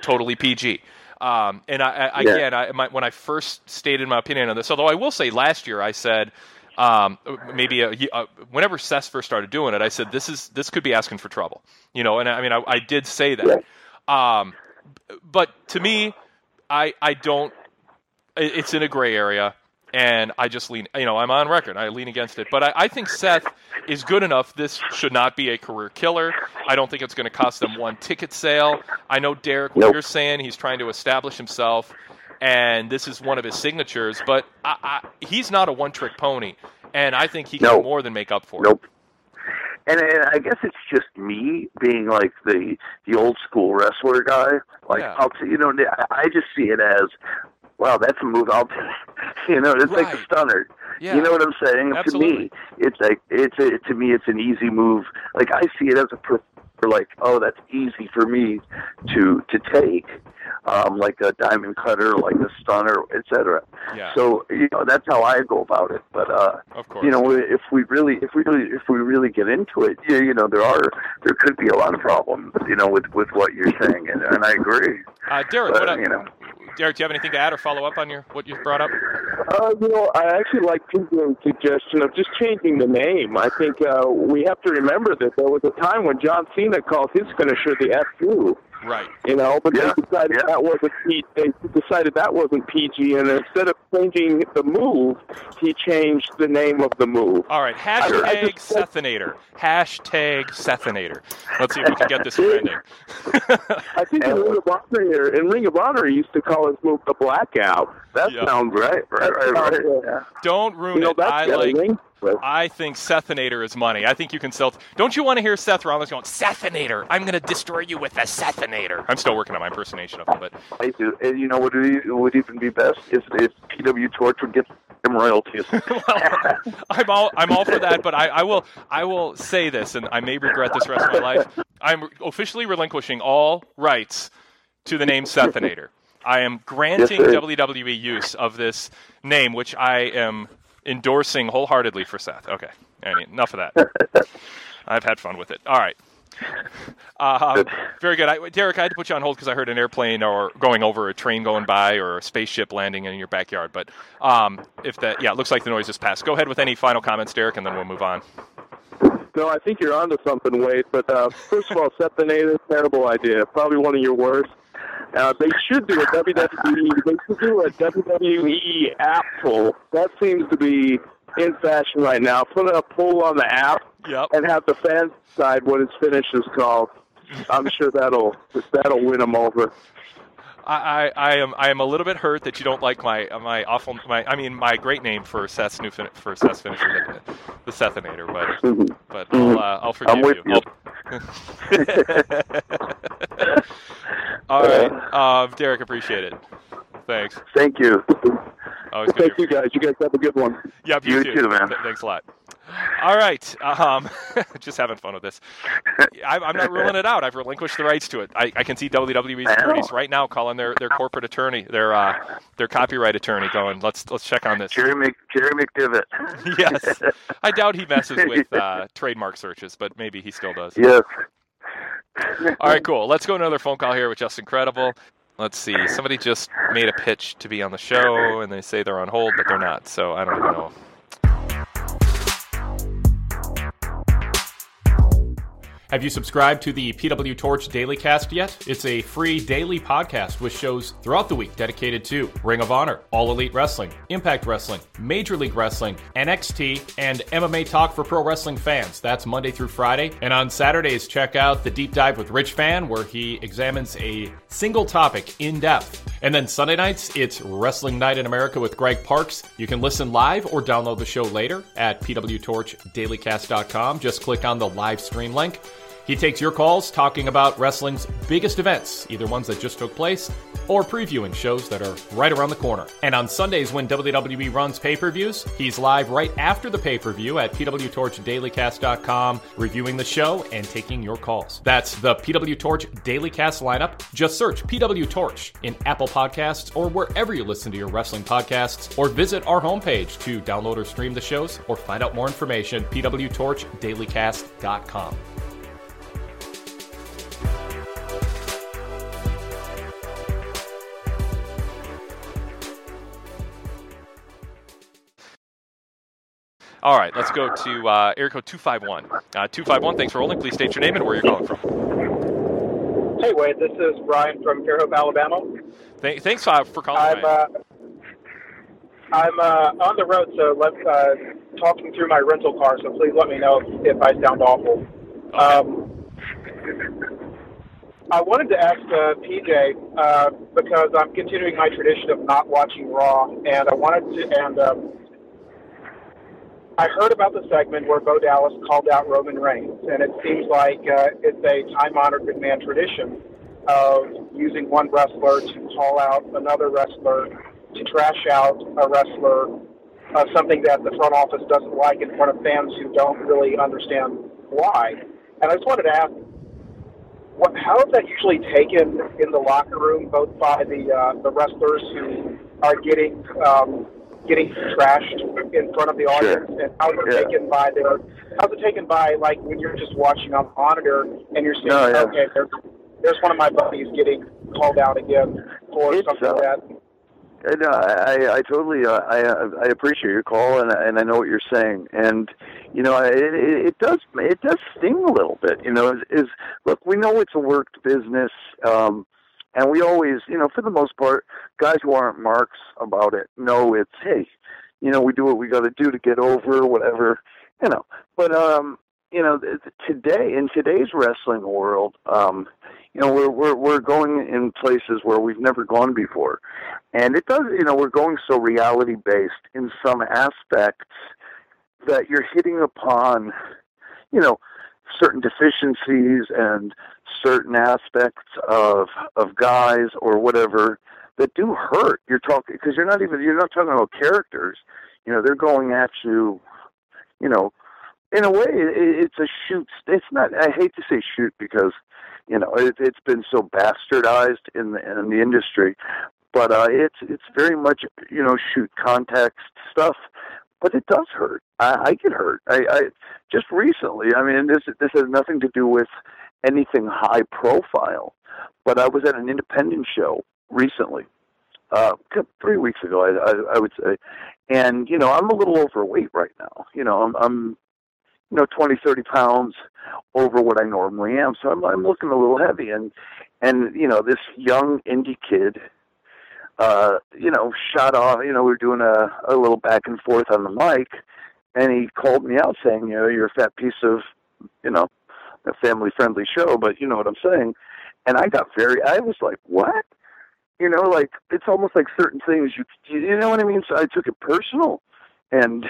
totally PG. Um, and I, I Yeah. again, I, my, when I first stated my opinion on this, although I will say last year I said um, maybe a, uh, whenever Seth first started doing it, I said this is this could be asking for trouble, you know. And I mean, I, I did say that. Um, but to me, I I don't. It's in a gray area, and I just lean. You know, I'm on record. I lean against it. But I, I think Seth is good enough. This should not be a career killer. I don't think it's going to cost them one ticket sale. I know Derek. What you're saying, he's trying to establish himself, and this is one of his signatures. But I, I, he's not a one-trick pony, and I think he can No. more than make up for it. And, and I guess it's just me being like the the old school wrestler guy. Like Yeah. I'll t- you know I- just see it as, wow, that's a move. I'll you know it's like a stunner. Yeah. You know what I'm saying? To me, it's like it's a, to me it's an easy move. Like I see it as a pro- like oh that's easy for me to to take. Um, like a diamond cutter, like a stunner, etc. Yeah. So you know that's how I go about it. But uh, Of course. you know, if we really, if we really, if we really get into it, yeah, you know, there are, there could be a lot of problems, you know, with with what you're saying, and, and I agree. Uh, Derek, But, what, you know, Derek, do you have anything to add or follow up on your what you've brought up? Uh, you know, I actually like Pinker's suggestion of just changing the name. I think uh, we have to remember that there was a time when John Cena called his finisher the F2. Right. You know, but they decided that wasn't P- they decided that wasn't PG, and instead of changing the move, he changed the name of the move. All right, I- I hashtag just- Sethinator. Hashtag Sethinator. Let's see if we can get this trending. I think in Ring of Honor, in Ring of Honor, he used to call his move the Blackout. That Yeah. sounds right, right, right, right. Yeah. Don't ruin You know, it. that's I got like. ring I think Sethinator is money. I think you can sell. Don't you want to hear Seth Rollins going Sethinator? I'm going to destroy you with a Sethinator. I'm still working on my impersonation of him, but I do, and you know what would, even be best if if PW Torch would get some royalties. I'm all I'm all for that. But I, I will I will say this, and I may regret this rest of my life. I'm officially relinquishing all rights to the name Sethinator. I am granting Yes. WWE use of this name, which I am endorsing wholeheartedly for Seth. Okay, enough of that. I've had fun with it. All right. Um, very good. I, Derek, I had to put you on hold because I heard an airplane or going over a train going by or a spaceship landing in your backyard. But um, if that, yeah, it looks like the noise has passed. Go ahead with any final comments, Derek, and then we'll move on. No, I think you're onto something, Wade. But uh, first of all, Sethinator, terrible idea. Probably one of your worst. Uh, they should do a WWE. They should do a WWE app poll. That seems to be in fashion right now. Put a poll on the app yep. and have the fans decide what his finish is called. I'm sure that'll that'll win them over. I, I, I am I am a little bit hurt that you don't like my my awful my I mean my great name for Seth's new fin- for Seth's finisher the, the Sethinator, but but I'll uh, I'll forgive I'm with you. All right, um, Derek, appreciate it. Thanks. Thank you. Always good Thank you guys. You guys have a good one. Yep, you, You too, man. Th- thanks a lot. All right, um, just having fun with this. I, I'm not ruling it out. I've relinquished the rights to it. I, I can see WWE's attorneys right now calling their, their corporate attorney, their uh, their copyright attorney, going, "Let's let's check on this." Jerry Mc, Jerry McDevitt. yes, I doubt he messes with uh, trademark searches, but maybe he still does. Yes. All right, cool. Let's go to another phone call here with Justin Credible. Let's see. Somebody just made a pitch to be on the show, and they say they're on hold, but they're not. So I don't even know. Have you subscribed to the PW Torch Daily Cast yet? It's a free daily podcast with shows throughout the week dedicated to Ring of Honor, All Elite Wrestling, Impact Wrestling, Major League Wrestling, NXT, and MMA Talk for pro wrestling fans. That's Monday through Friday. And on Saturdays, check out the Deep Dive with Rich Fann, where he examines a single topic in depth. And then Sunday nights, it's Wrestling Night in America with Greg Parks. You can listen live or download the show later at pwtorchdailycast.com. Just click on the live stream link. He takes your calls talking about wrestling's biggest events, either ones that just took place or previewing shows that are right around the corner. And on Sundays, when WWE runs pay per views, he's live right after the pay per view at pwtorchdailycast.com, reviewing the show and taking your calls. That's the PW Torch Daily Cast lineup. Just search PW Torch in Apple Podcasts or wherever you listen to your wrestling podcasts, or visit our homepage to download or stream the shows or find out more information. pwtorchdailycast.com. All right, let's go to uh, area code 251. Uh, 251, thanks for holding. Please state your name and where you're calling from. Hey, Wade, this is Brian from Fairhope, Alabama. Th- thanks uh, for calling. I'm uh, I'm uh, on the road, so let uh, talking through my rental car. So please let me know if, if I sound awful. Um, I wanted to ask uh, PJ uh, because I'm continuing my tradition of not watching Raw, and I wanted to. And um, I heard about the segment where Bo Dallas called out Roman Reigns, and it seems like uh, it's a time-honored McMahon tradition of using one wrestler to call out another wrestler to trash out a wrestler, uh, something that the front office doesn't like in front of fans who don't really understand why. And I just wanted to ask, what, how is that usually taken in the locker room, both by the uh, the wrestlers who are getting um, getting trashed in front of the audience, and how's it Yeah. taken by their how's it taken by like when you're just watching on monitor and you're seeing No, yeah. okay, there's, there's one of my buddies getting called out again for something uh, that And, uh, I, I totally, uh, I, I appreciate your call, and and I know what you're saying, and you know, it, it, it does, it does sting a little bit. You know, is, is look, we know it's a worked business, um, and we always, you know, for the most part, guys who aren't marks about it know it's, hey, you know, we do what we got to do to get over whatever, you know. But um, you know, today in today's wrestling world, um, you know, we're we're we're going in places where we've never gone before, and it does. You know, we're going so reality based in some aspects that you're hitting upon, you know, certain deficiencies and certain aspects of of guys or whatever that do hurt. You're talking because you're not even you're not talking about characters. You know, they're going at you. You know, in a way, it, it's a shoot. It's not. I hate to say shoot because You know, it, it's been so bastardized in the in the industry, but uh, it's it's very much you know shoot context stuff. But it does hurt. I, I get hurt. I, I just recently. I mean, this this has nothing to do with anything high profile. But I was at an independent show recently, uh, three weeks ago, I, I, I would say, and you know I'm a little overweight right now. You know, I'm, I'm you know, 20, 30 pounds over what I normally am. So I'm, I'm looking a little heavy. And, and, you know, this young indie kid, uh, you know, shot off, you know, we were doing a, a little back and forth on the mic and he called me out saying, you know, you're a fat piece of, you know, a family friendly show, but you know what I'm saying. And I got very, I was like, what? You know, like it's almost like certain things you, you know what I mean? So I took it personal and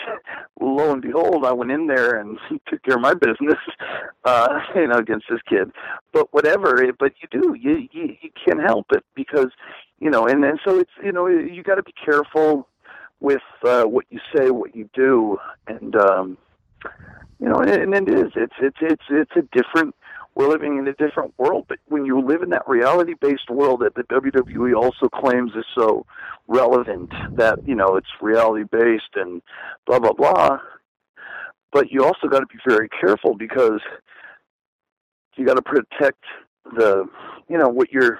lo and behold, I went in there and took care of my business, uh, you know, against this kid. But whatever, but you do, you you, you can't help it because, you know, and and so it's you know you got to be careful with uh, what you say, what you do, and um, you know, and, and it is, it's it's it's it's a different we're living in a different world. But when you live in that reality based world that the WWE also claims is so relevant that, you know, it's reality based and blah, blah, blah. But you also got to be very careful because you got to protect the, you know, what your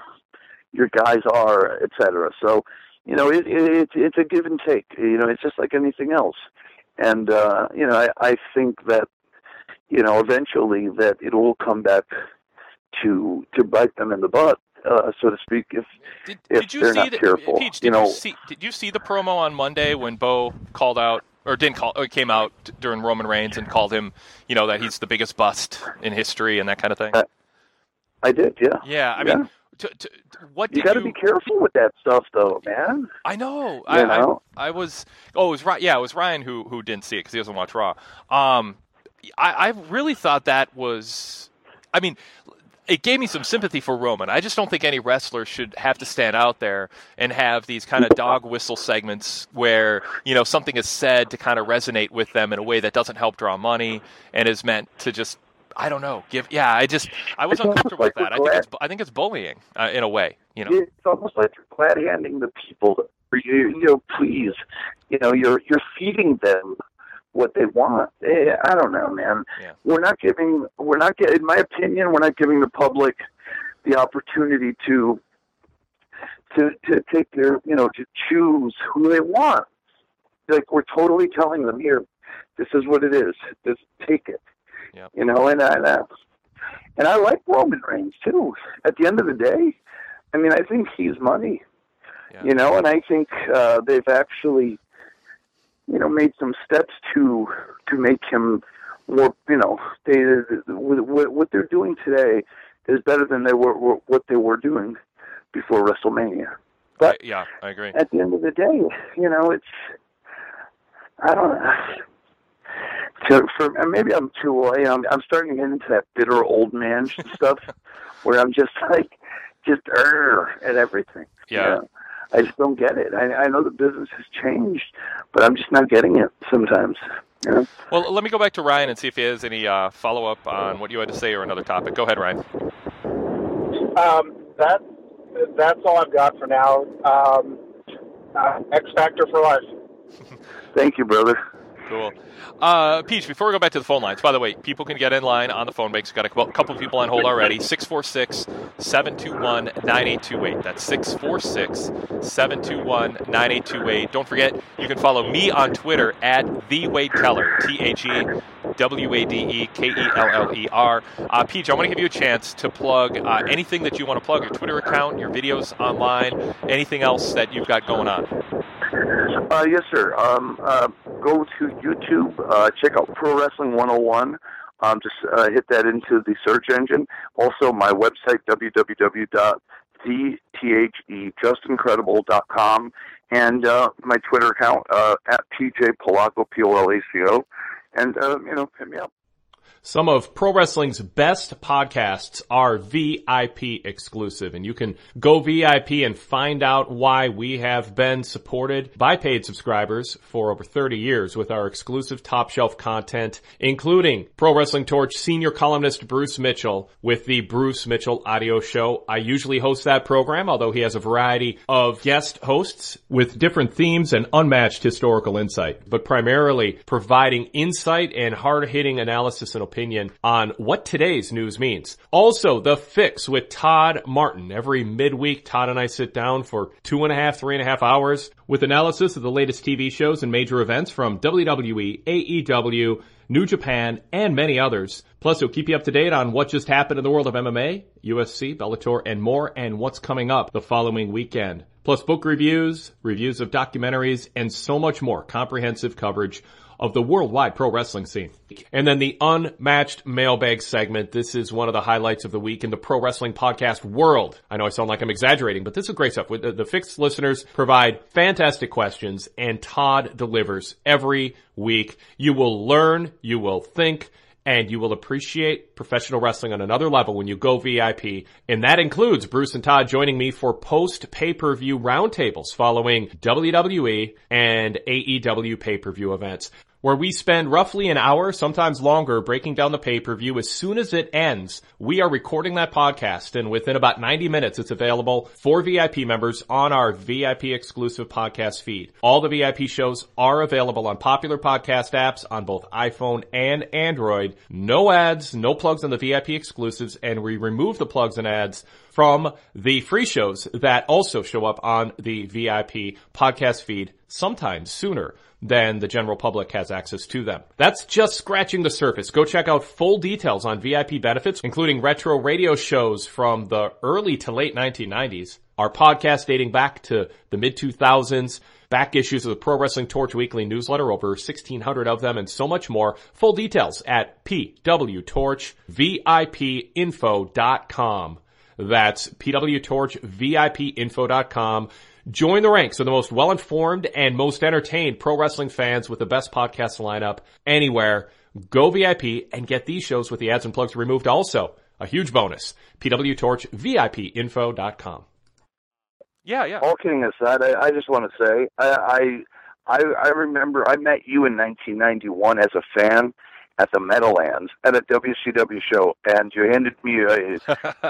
your guys are, et cetera. So, you know, it, it, it's a give and take. You know, it's just like anything else. And, uh, you know, I, I think that you know, eventually that it will come back to to bite them in the butt, uh, so to speak, if did, if did you they're see not the, careful. Peach, did you know, see, did you see the promo on Monday when Bo called out or didn't call or came out during Roman Reigns and called him, you know, that he's the biggest bust in history and that kind of thing? Uh, I did, yeah. Yeah, I Yeah. mean, to, to, what you got to you? be careful with that stuff, though, man. I know. I, know? I I was. Oh, it was right. Yeah, it was Ryan who who didn't see it because he doesn't watch Raw. Um, I I really thought that was. I mean. It gave me some sympathy for Roman. I just don't think any wrestler should have to stand out there and have these kind of dog whistle segments where you know something is said to kind of resonate with them in a way that doesn't help draw money and is meant to just I don't know give yeah I just I was It's uncomfortable with that. I think it's I think it's bullying uh, in a way. You know. It's almost like you're glad handing the people, you, you know, please, you know, you're you're feeding them what they want. Eh, I don't know, man. We're not giving, we're not getting, in my opinion, we're not giving the public the opportunity to to to take their, you know, to choose who they want. Like we're totally telling them here, this is what it is. Just take it. You know, and I, and I and I like Roman Reigns too. At the end of the day, I mean, I think he's money. You know, and I think uh, they've actually, you know, made some steps to to make him more. You know, they what what they're doing today is better than they were what they were doing before WrestleMania. But yeah, I agree. at the end of the day, you know, it's I don't know. So for and maybe I'm too old. You know, I'm, I'm starting to get into that bitter old man stuff, where I'm just like, just er at everything. you Yeah. know? I just don't get it. I, I know the business has changed, but I'm just not getting it sometimes. You know? Well, let me go back to Ryan and see if he has any uh, follow up on what you had to say or another topic. Go ahead, Ryan. Um, that that's all I've got for now. Um, uh, X Factor for life. Thank you, brother. Cool. Uh, Peach, before we go back to the phone lines, by the way, people can get in line on the phone banks. We've got a couple- people on hold already. 646 721 9828. That's 646 721 9828. Don't forget, you can follow me on Twitter at The Wade Keller, T H E W A D E K E L L E R. Uh, Peach, I want to give you a chance to plug uh, anything that you want to plug your Twitter account, your videos online, anything else that you've got going on. Uh, yes, sir. Um, uh, go to YouTube. Uh, check out Pro Wrestling 101. Um, just uh, hit that into the search engine. Also, my website www.thejustincredible.com and uh, my Twitter account uh, at TJ Polaco P O L A C O. And uh, you know, hit me up. Some of pro wrestling's best podcasts are VIP exclusive and you can go VIP and find out why we have been supported by paid subscribers for over 30 years with our exclusive top shelf content, including Pro Wrestling Torch senior columnist Bruce Mitchell with the Bruce Mitchell audio show. I usually host that program, although he has a variety of guest hosts with different themes and unmatched historical insight, but primarily providing insight and hard hitting analysis and opinion on what today's news means. Also, The Fix with Todd Martin. Every midweek, Todd and I sit down for two and a half, three and a half hours with analysis of the latest TV shows and major events from WWE, AEW, New Japan, and many others. Plus, he'll keep you up to date on what just happened in the world of MMA, UFC, Bellator, and more, and what's coming up the following weekend. Plus book reviews, reviews of documentaries, and so much more comprehensive coverage of the worldwide pro wrestling scene. And then the unmatched mailbag segment. This is one of the highlights of the week in the pro wrestling podcast world. I know I sound like I'm exaggerating, but this is great stuff. The, the fixed listeners provide fantastic questions and Todd delivers every week. You will learn, you will think, and you will appreciate professional wrestling on another level when you go VIP. And that includes Bruce and Todd joining me for post pay-per-view roundtables following WWE and AEW pay-per-view events where we spend roughly an hour, sometimes longer, breaking down the pay-per-view. As soon as it ends, we are recording that podcast and within about 90 minutes, it's available for VIP members on our VIP exclusive podcast feed. All the VIP shows are available on popular podcast apps on both iPhone and Android. No ads, no plugs on the VIP exclusives, and we remove the plugs and ads from the free shows that also show up on the VIP podcast feed sometimes sooner than the general public has access to them. That's just scratching the surface. Go check out full details on VIP benefits, including retro radio shows from the early to late 1990s, our podcast dating back to the mid 2000s, back issues of the Pro Wrestling Torch Weekly newsletter, over 1600 of them, and so much more. Full details at pwtorchvipinfo.com. That's pwtorchvipinfo.com. Join the ranks of the most well-informed and most entertained pro wrestling fans with the best podcast lineup anywhere. Go VIP and get these shows with the ads and plugs removed also. A huge bonus. pwtorchvipinfo.com. Yeah, yeah. All kidding aside, I, I just want to say I, I I remember I met you in 1991 as a fan at the Meadowlands at a WCW show, and you handed me a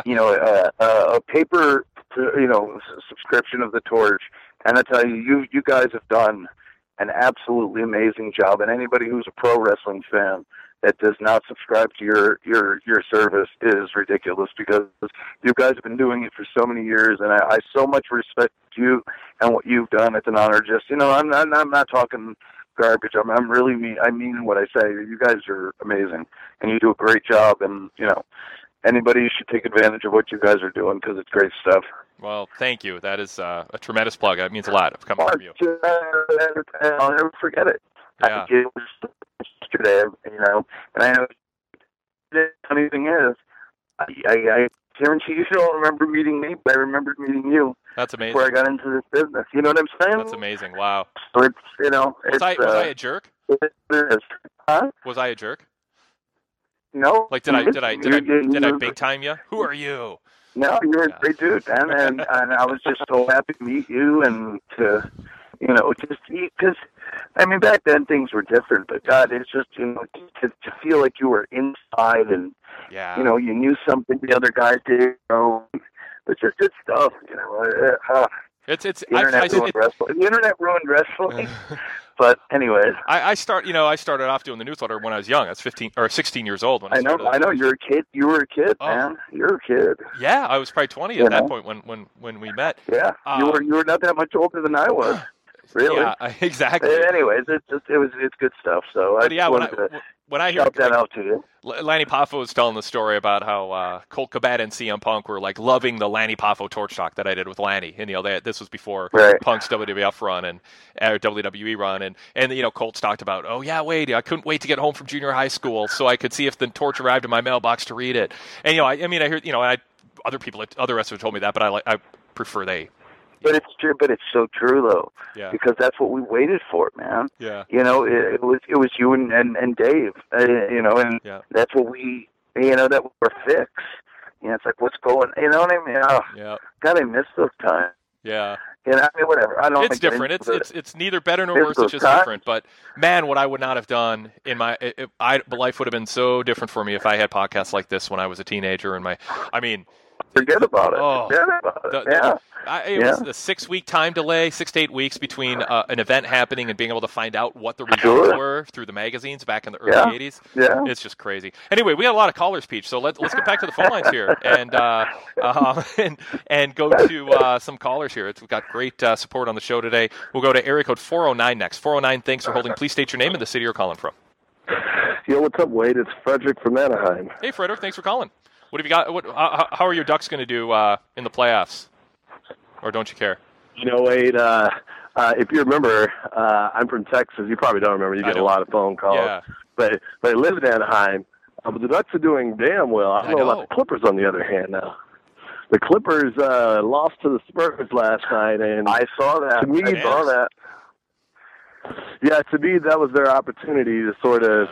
you know a, a, paper you know subscription of the Torch, and I tell you, you you guys have done an absolutely amazing job, and anybody who's a pro wrestling fan that does not subscribe to your your your service is ridiculous because you guys have been doing it for so many years, and I, I so much respect you and what you've done. It's an honor. Just you know, I'm not I'm not talking garbage. I'm I'm really mean. I mean what I say. You guys are amazing, and you do a great job. And you know, anybody should take advantage of what you guys are doing because it's great stuff. Well, thank you. That is uh, a tremendous plug. That means a lot. I've come from you. I'll never forget it. Yeah. It was yesterday, you know, and I know the funny thing is, I, I, I guarantee you don't remember meeting me, but I remembered meeting you. That's amazing. Before I got into this business, you know what I'm saying? That's amazing. Wow. So it's you know, Was it's, I was uh, I a jerk? Huh? Was I a jerk? No. Like did I did I did I did I big time you? Who are you? No, you're a great dude, man, and and I was just so happy to meet you and to, you know, just because, I mean, back then things were different, but God, it's just you know to to feel like you were inside and Yeah. you know you knew something the other guys did, you know, it's just good stuff, you know. Uh, uh, It's it's the internet I, I, ruined it- wrestling. The internet ruined wrestling, but anyways. I, I start, you know, I started off doing the newsletter when I was young. I was 15 or 16 years old when I, I know. I know. You're a kid. You were a kid, Oh. man. You're a kid. Yeah, I was probably 20 You at that point when when when we met. Yeah, you Uh, were. You were not that much older than I was. Really? Yeah, exactly. Uh, Anyways, it's just it was it's good stuff. So I yeah, when I, wanted to when I hear shout that out to you. Lanny Poffo was telling the story about how uh, Colt Cabana and CM Punk were like loving the Lanny Poffo torch talk that I did with Lanny. And you know, they, this was before Right. Punk's WWF run and uh, WWE run, and and you know, Colt's talked about, oh yeah, wait, I couldn't wait to get home from junior high school so I could see if the torch arrived in my mailbox to read it. And you know, I, I mean, I hear you know, I other people, other wrestlers told me that, but I like I prefer they But it's true. But it's so true though, Yeah. because that's what we waited for, man. Yeah. You know, it, it was it was you and and, and Dave. Uh, you know, and Yeah. that's what we. You know, that was our fix. You know, it's like what's going. You know what I mean? Oh, Yeah. God, I miss those times. Yeah. You know, I mean, whatever. I don't. It's different. It's it's it's neither better nor worse. It's just times. different. But man, what I would not have done in my, it, it- I life would have been so different for me if I had podcasts like this when I was a teenager. And my, I mean, Forget about it. Oh, Forget about it. the- the- yeah. I, it yeah. was the six week time delay, six to eight weeks between uh, an event happening and being able to find out what the results Sure. were through the magazines back in the early Yeah. 80s. Yeah. It's just crazy. Anyway, we got a lot of callers, Peach. So let's let's get back to the phone lines here and uh, um, and and go to uh, some callers here. It's, we've got great uh, support on the show today. We'll go to area code 409 next. 409. Thanks for holding. Please state your name and the city you're calling from. Yo, what's up, Wade? It's Frederick from Anaheim. Hey, Frederick. Thanks for calling. What have you got? What, how, how are your Ducks going to do uh, in the playoffs? Or don't you care? You know, Wade, uh, uh, if you remember, uh, I'm from Texas. You probably don't remember. You get a lot of phone calls. Yeah. But but I live in Anaheim. Uh, but the Ducks are doing damn well. I don't I know, know. about the Clippers on the other hand now. The Clippers uh, lost to the Spurs last night, and I saw that. To me, I saw that. Yeah, to me, that was their opportunity to sort of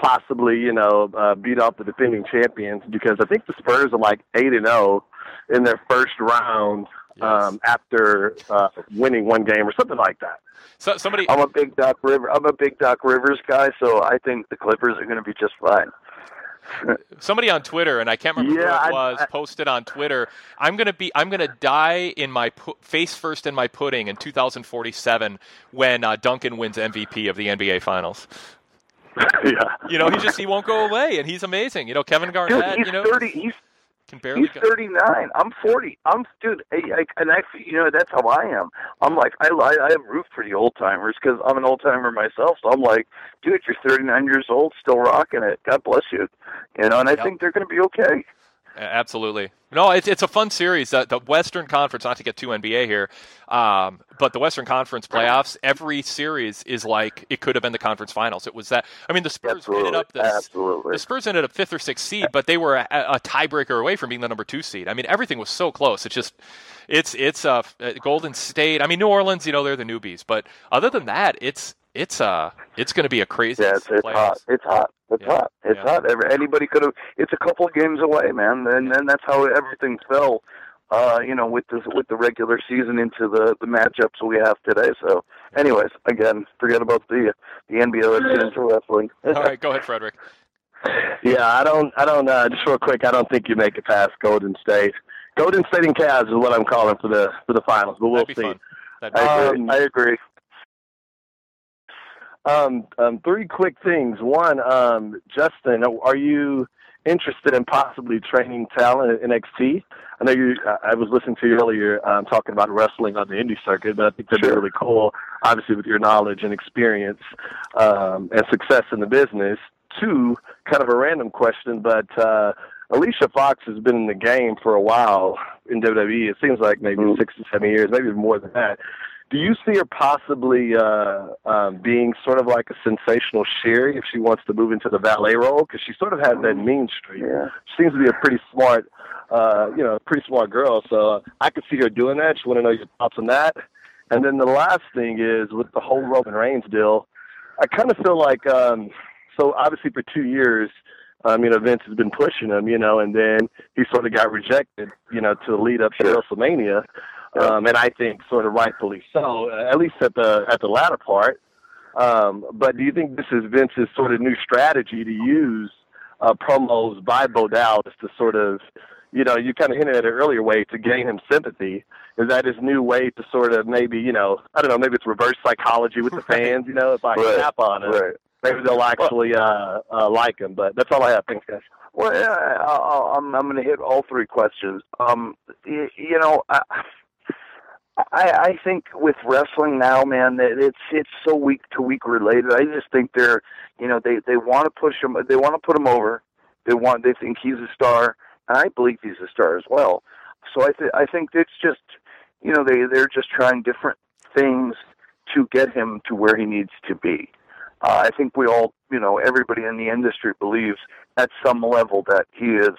possibly, you know, uh, beat off the defending champions because I think the Spurs are like eight and zero in their first round um, after uh, winning one game or something like that. So somebody, I'm a big Doc River. I'm a big Doc Rivers guy, so I think the Clippers are going to be just fine. somebody on Twitter, and I can't remember Yeah, who it was, posted on Twitter. I'm gonna be, I'm gonna die in my pu- face first in my pudding in 2047 when uh, Duncan wins MVP of the NBA Finals. yeah. You know, he just he won't go away, and he's amazing. You know, Kevin Dude, Garnett. he's you know, thirty. He's can barely. he's go- thirty nine. I'm forty. I'm dude. I, I, and actually, you know, that's how I am. I'm like, I, I, I root for the old timers because I'm an old timer myself. So I'm like, dude, you're 39 years old, still rocking it. God bless you. You know, and I Yep. think they're going to be okay. Absolutely. No, it's it's a fun series. The, the Western Conference, not to get too NBA here, um, but the Western Conference playoffs, every series is like it could have been the conference finals. It was that. I mean, the Spurs ended up the, Absolutely. the Spurs ended up fifth or sixth seed, but they were a, a tiebreaker away from being the number two seed. I mean, everything was so close. It's just, it's it's uh, Golden State. I mean, New Orleans. You know, they're the newbies, but other than that, it's it's uh it's going to be a crazy. Yeah, it's, it's hot. It's hot. It's Yeah, hot. It's yeah. hot. Every, anybody could have. It's a couple of games away, man. And then that's how everything fell. Uh, you know, with the with the regular season into the the matchups we have today. So, anyways, again, forget about the the NBA. Let's get into wrestling. All right, go ahead, Frederick. Yeah, I don't, I don't, uh, just real quick, I don't think you make it past Golden State. Golden State and Cavs is what I'm calling for the for the finals, but we'll That'd be see. fun. That'd be I agree. Um, I agree. Um, um, three quick things. One, um, Justin, are you interested in possibly training talent at NXT? I know you. I was listening to you earlier um, talking about wrestling on the indie circuit, but I think that'd be really cool. Obviously, with your knowledge and experience um, and success in the business. Two, kind of a random question, but uh, Alicia Fox has been in the game for a while in WWE. It seems like maybe six to seven years, maybe more than that. Do you see her possibly uh, um, being sort of like a sensational Sherri if she wants to move into the valet role? Because she sort of has that mean streak. She seems to be a pretty smart, uh, you know, pretty smart girl. So uh, I could see her doing that. Just want to know your thoughts on that. And then the last thing is with the whole Roman Reigns deal. I kind of feel like, um, so obviously for two years, um, you know, Vince has been pushing him, you know, and then he sort of got rejected, you know, to lead up to WrestleMania, um, and I think sort of rightfully so, at least at the at the latter part. Um, but do you think this is Vince's sort of new strategy to use uh, promos by Bo Dallas to sort of, you know, you kind of hinted at it earlier way to gain him sympathy? Is that his new way to sort of maybe, you know, I don't know, maybe it's reverse psychology with the fans, you know, if I Right. snap on it, Right. maybe they'll actually uh, uh, like him. But that's all I have. Thanks, guys. Well, yeah, I- I'll, I'm I'm going to hit all three questions. Um, you, you know, I, I I think with wrestling now, man, that it's it's so week to week related. I just think they're, you know, they they want to push him, they want to put him over. They want, they think he's a star, and I believe he's a star as well. So I th- I think it's just, you know, they they're just trying different things to get him to where he needs to be. Uh, I think we all, you know, everybody in the industry believes at some level that he is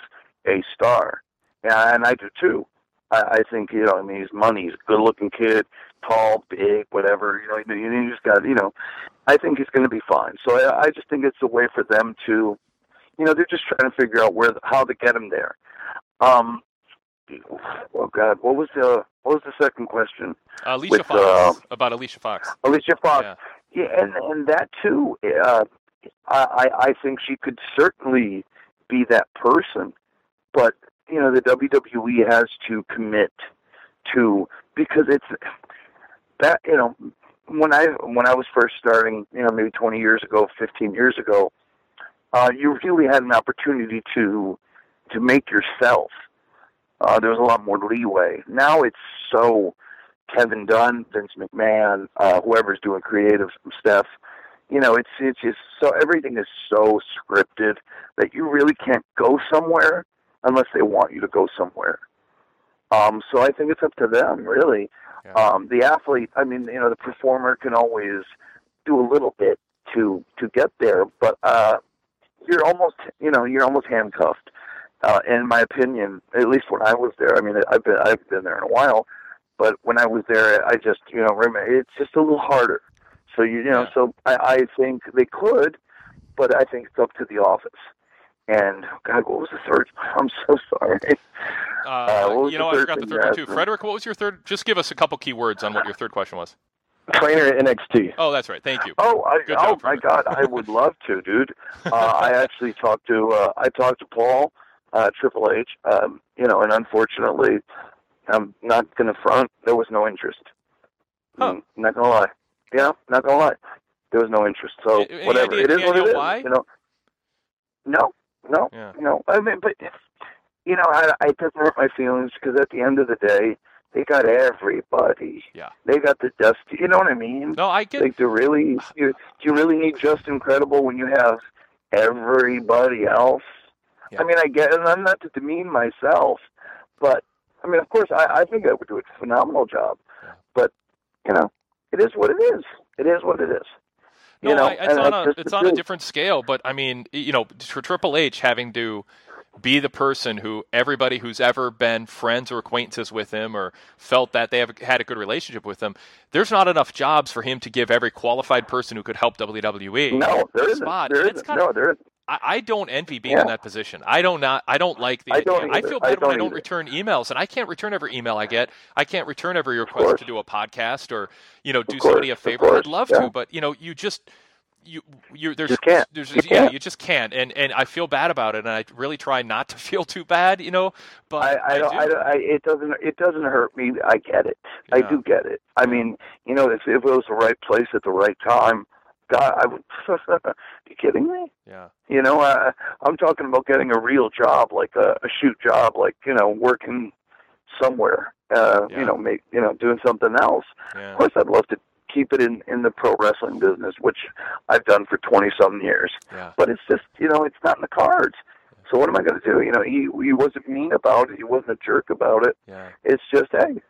a star, and I do too. I, I think you know. I mean, he's money. He's a good-looking kid, tall, big, whatever. You know, you, you just got. You know, I think he's going to be fine. So I, I just think it's a way for them to, you know, they're just trying to figure out where how to get him there. Um, oh God, what was the what was the second question? Uh, Alicia With, Fox. uh, about Alicia Fox. Alicia Fox. Yeah. Yeah, and and that too. Uh, I I I think she could certainly be that person, but you know the WWE has to commit to because it's that you know when I when I was first starting, you know maybe 20 years ago, 15 years ago, uh, you really had an opportunity to to make yourself. Uh, there was a lot more leeway. Now it's so Kevin Dunn, Vince McMahon, uh, whoever's doing creative stuff. You know, it's it's just so everything is so scripted that you really can't go somewhere unless they want you to go somewhere. Um, so I think it's up to them, really. Um, the athlete, I mean, you know, the performer can always do a little bit to to get there, but uh, you're almost, you know, you're almost handcuffed. Uh, in my opinion, at least when I was there, I mean, I've been I've been there in a while, but when I was there, I just, you know, it's just a little harder. So you, you know, so I, I think they could, but I think it's up to the office. And God, what was the third? I'm so sorry. Uh, was you know, I forgot the third one too. Frederick, what was your third? Just give us a couple key words on what your third question was. Trainer at NXT. Oh, that's right. Thank you. Oh, I, Good oh my God, I would love to, dude. Uh, I actually talked to uh, I talked to Paul uh, Triple H. Um, you know, and unfortunately, I'm not going to front. There was no interest. Mm, not gonna lie. Yeah, not gonna lie. There was no interest. So Any whatever. idea- it is what it is. why? You know. No, no, Yeah. no. I mean, but you know, I, I doesn't hurt my feelings because at the end of the day, they got everybody. Yeah. They got the dusty. You know what I mean? No, I get. Like, do really you do you really need Justin Credible when you have everybody else? I mean, I get, and I'm not to demean myself, but I mean, of course, I, I think I would do a phenomenal job. But you know, it is what it is. It is what it is. No, you know, I, it's on a it's on a different scale, but I mean, you know, for Triple H having to be the person who everybody who's ever been friends or acquaintances with him or felt that they have had a good relationship with him, there's not enough jobs for him to give every qualified person who could help WWE No, there a isn't. spot. There isn't. kinda- No, there isn't. I, I don't envy being in that position. I don't not. I don't like the. I don't. I feel I bad when I don't either. return emails, and I can't return every email I get. I can't return every request to do a podcast or you know do course, somebody a favor. I'd love yeah. to, but you know you just you you there's Just can't. there's You yeah can't. you just can't, and and I feel bad about it, and I really try not to feel too bad, you know. But I, I, don't, I, don't- I, it doesn't, it doesn't hurt me. I get it. I do get it. I mean, you know, if, if it was the right place at the right time, God, I would. you kidding me? Yeah. You know, I, I'm talking about getting a real job, like a, a shoot job, like you know, working somewhere. Uh, You know, make you know, doing something else. Yeah. Of course, I'd love to keep it in in the pro wrestling business, which I've done for twenty some years. Yeah. But it's just, you know, it's not in the cards. So what am I going to do? You know, he he wasn't mean about it. He wasn't a jerk about it. Yeah. It's just, hey,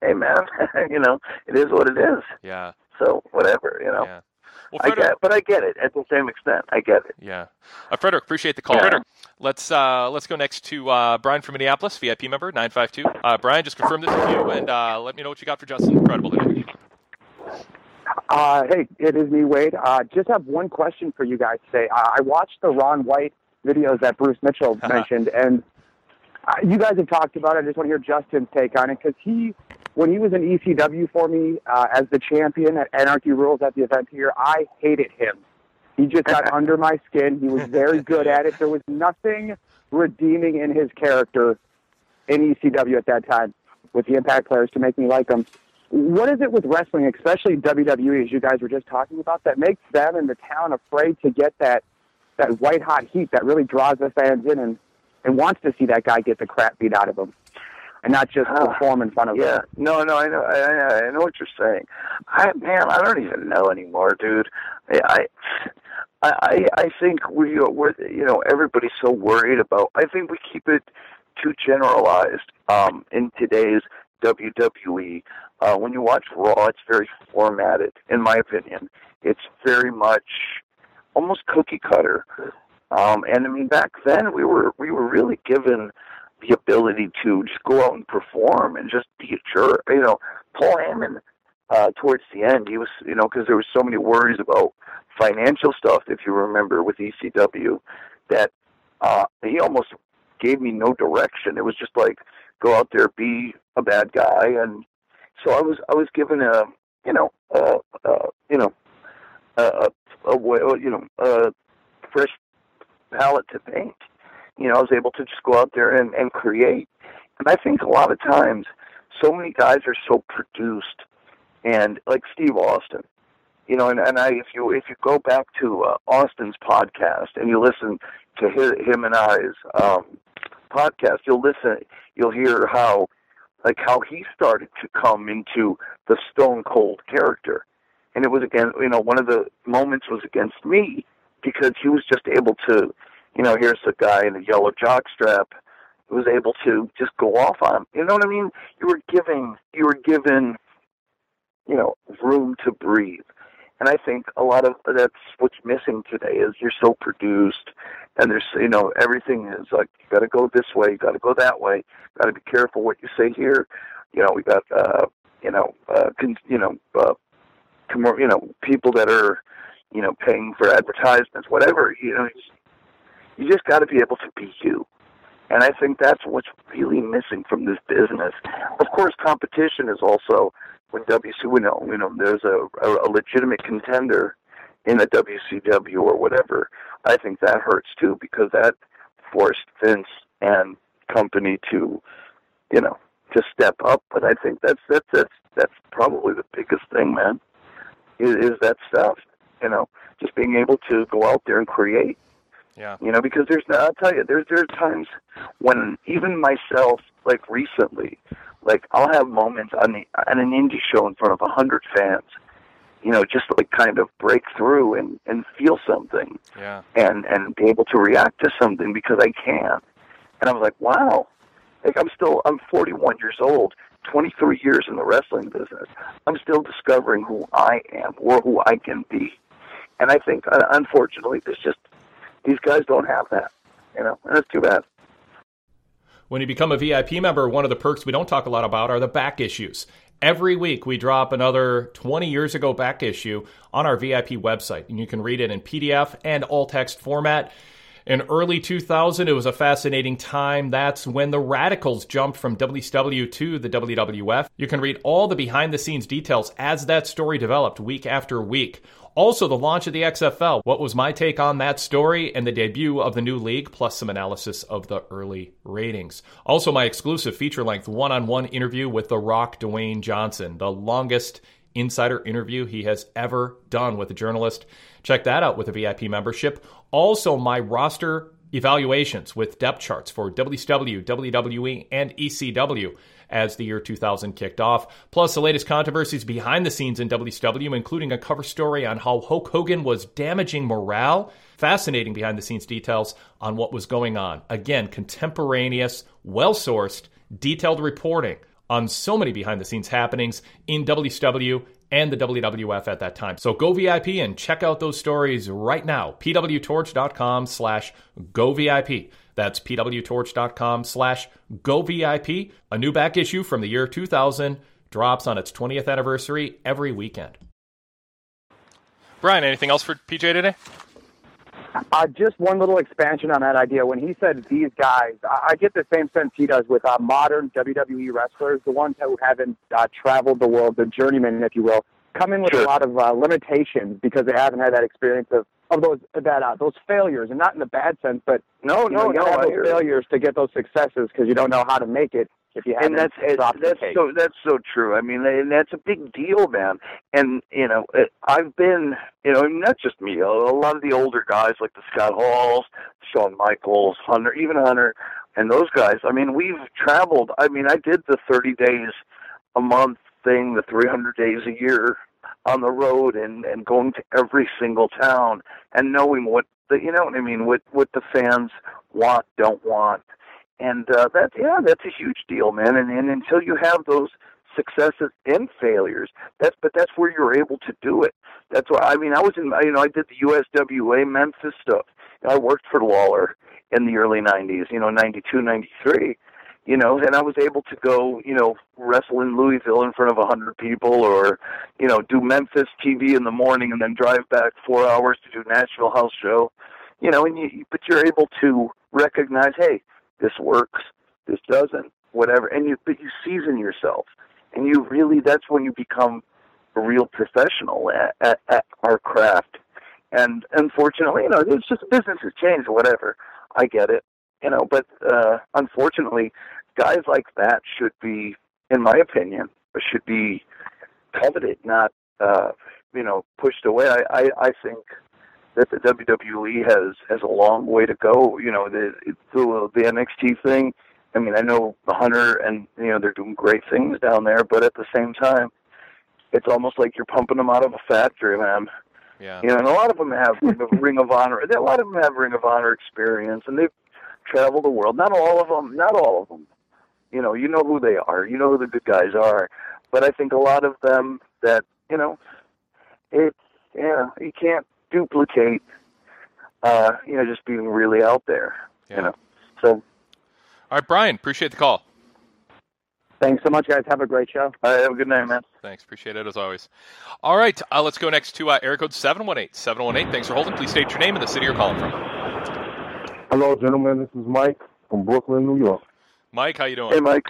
hey, man, you know, it is what it is. Yeah. So whatever, you know. Yeah. Well, I Frederick- get, but I get it at the same extent. I get it. Yeah, uh, Frederick, appreciate the call. Yeah. Let's uh, let's go next to uh, Brian from Minneapolis, VIP member nine five two. Uh, Brian, just confirm this with you, and uh, let me know what you got for Justin Credible today. Uh, hey, it is me, Wade. Uh, just have one question for you guys today. Uh, I watched the Ron White videos that Bruce Mitchell mentioned, and uh, you guys have talked about it. I just want to hear Justin's take on it because he, when he was in ECW for me uh, as the champion at Anarchy Rulz at the event here, I hated him. He just got under my skin. He was very good at it. There was nothing redeeming in his character in ECW at that time with the Impact players to make me like him. What is it with wrestling, especially WWE, as you guys were just talking about, that makes them and the town afraid to get that that white hot heat that really draws the fans in and, and wants to see that guy get the crap beat out of him and not just perform in front of Yeah, them? no, no, I know, I, I, I know what you're saying. I, man, I don't even know anymore, dude. I, I, I, I think we, we're, you know, everybody's so worried about. I think we keep it too generalized um, in today's WWE. Uh, when you watch Raw, it's very formatted, in my opinion. It's very much almost cookie cutter. Um, and I mean, back then we were we were really given the ability to just go out and perform and just be a jerk. You know, Paul Heyman uh, towards the end, he was, you know, because there was so many worries about financial stuff, if you remember, with ECW, that uh, he almost gave me no direction. It was just like go out there, be a bad guy, and so I was I was given a you know uh, uh, you know a, a, a you know a fresh palette to paint. You know, I was able to just go out there and, and create. And I think a lot of times, so many guys are so produced, and like Steve Austin, you know, and, and I if you if you go back to uh, Austin's podcast and you listen to his, him and I's um, podcast, you'll listen, you'll hear how like how he started to come into the stone cold character. And it was again, you know, one of the moments was against me because he was just able to, you know, here's a guy in a yellow jockstrap who was able to just go off on him. You know what I mean? You were giving, you were given, you know, room to breathe. And I think a lot of that's what's missing today is you're so produced, and there's you know everything is like you got to go this way, you got to go that way, got to be careful what you say here. You know we got uh, you know uh, con- you know uh, you know people that are you know paying for advertisements, whatever. You know you just got to be able to be you. And I think that's what's really missing from this business. Of course, competition is also when WC, you know, you know, there's a, a, a legitimate contender in the WCW or whatever. I think that hurts too because that forced Vince and company to, you know, to step up. But I think that's that's that's that's probably the biggest thing, man. Is, is that stuff, you know, just being able to go out there and create. Yeah. You know, because there's I'll tell you, there's there are times when even myself, like recently, like I'll have moments on the on an indie show in front of a hundred fans, you know, just like kind of break through and and feel something, Yeah. and and be able to react to something because I can, and I was like, wow, like I'm still I'm 41 years old, 23 years in the wrestling business. I'm still discovering who I am or who I can be, and I think uh, unfortunately there's just these guys don't have that, you know, and too bad. When you become a VIP member, one of the perks we don't talk a lot about are the back issues. Every week, we drop another 20 years ago back issue on our VIP website, and you can read it in PDF and all text format. In early 2000, it was a fascinating time. That's when the Radicalz jumped from WCW to the WWF. You can read all the behind the scenes details as that story developed week after week. Also, the launch of the XFL. What was my take on that story and the debut of the new league, plus some analysis of the early ratings. Also, my exclusive feature length one on one interview with The Rock Dwayne Johnson, the longest insider interview he has ever done with a journalist. Check that out with a VIP membership. Also, my roster evaluations with depth charts for WCW, WWE, and ECW as the year 2000 kicked off. Plus, the latest controversies behind the scenes in WCW, including a cover story on how Hulk Hogan was damaging morale. Fascinating behind the scenes details on what was going on. Again, contemporaneous, well sourced, detailed reporting on so many behind the scenes happenings in WCW and the WWF at that time. So go VIP and check out those stories right now. pwtorch.com slash go VIP. That's pwtorch.com slash go VIP. A new back issue from the year 2000 drops on its 20th anniversary every weekend. Brian, anything else for PJ today? Uh, just one little expansion on that idea. When he said these guys, I, I get the same sense he does with uh, modern WWE wrestlers, the ones who haven't uh, traveled the world, the journeymen, if you will, come in with a lot of uh, limitations because they haven't had that experience of, of those that uh, those failures, and not in the bad sense, but no, no, know, you no, have those failures to get those successes because you don't know how to make it if you haven't and that's it, dropped the that's cake. so that's so true. I mean, and that's a big deal, man. And you know, it, I've been, you know, not just me. A, a lot of the older guys, like the Scott Halls, Shawn Michaels, Hunter, even Hunter, and those guys. I mean, we've traveled. I mean, I did the thirty days a month thing, the three hundred days a year on the road, and and going to every single town and knowing what the, you know what I mean, what what the fans want, don't want and uh, that yeah, that's a huge deal, man. And, and until you have those successes and failures, that's but that's where you're able to do it. That's why I mean I was in you know I did the USWA Memphis stuff. I worked for Lawler, in the early 90s, you know, 92, 93, you know, and I was able to go, you know, wrestle in Louisville in front of a 100 people or, you know, do Memphis TV in the morning and then drive back 4 hours to do Nashville house show. You know, and you but you're able to recognize, hey, this works, this doesn't, whatever. And you but you season yourself. And you really that's when you become a real professional at, at, at our craft. And unfortunately, you know, it's just business has changed, whatever. I get it, you know, but uh, unfortunately, guys like that should be, in my opinion, should be coveted, not, uh, you know, pushed away. I, I, I think that the WWE has has a long way to go. You know, the the, the NXT thing. I mean, I know the Hunter and you know they're doing great things down there, but at the same time, it's almost like you're pumping them out of a factory, man. Yeah. You know, and a lot of them have Ring of Honor. A lot of them have Ring of Honor experience, and they've traveled the world. Not all of them. Not all of them. You know, you know who they are. You know who the good guys are. But I think a lot of them that you know, it yeah, you can't duplicate. Uh, you know, just being really out there. Yeah. You know, so All right, Brian, appreciate the call. Thanks so much, guys. Have a great show. All right, have a good night, man. Thanks. Appreciate it as always. All right, uh, let's go next to uh, area code 718. 718, thanks for holding. Please state your name and the city you're calling from. Hello, gentlemen. This is Mike from Brooklyn, New York. Mike, how you doing? Hey, Mike.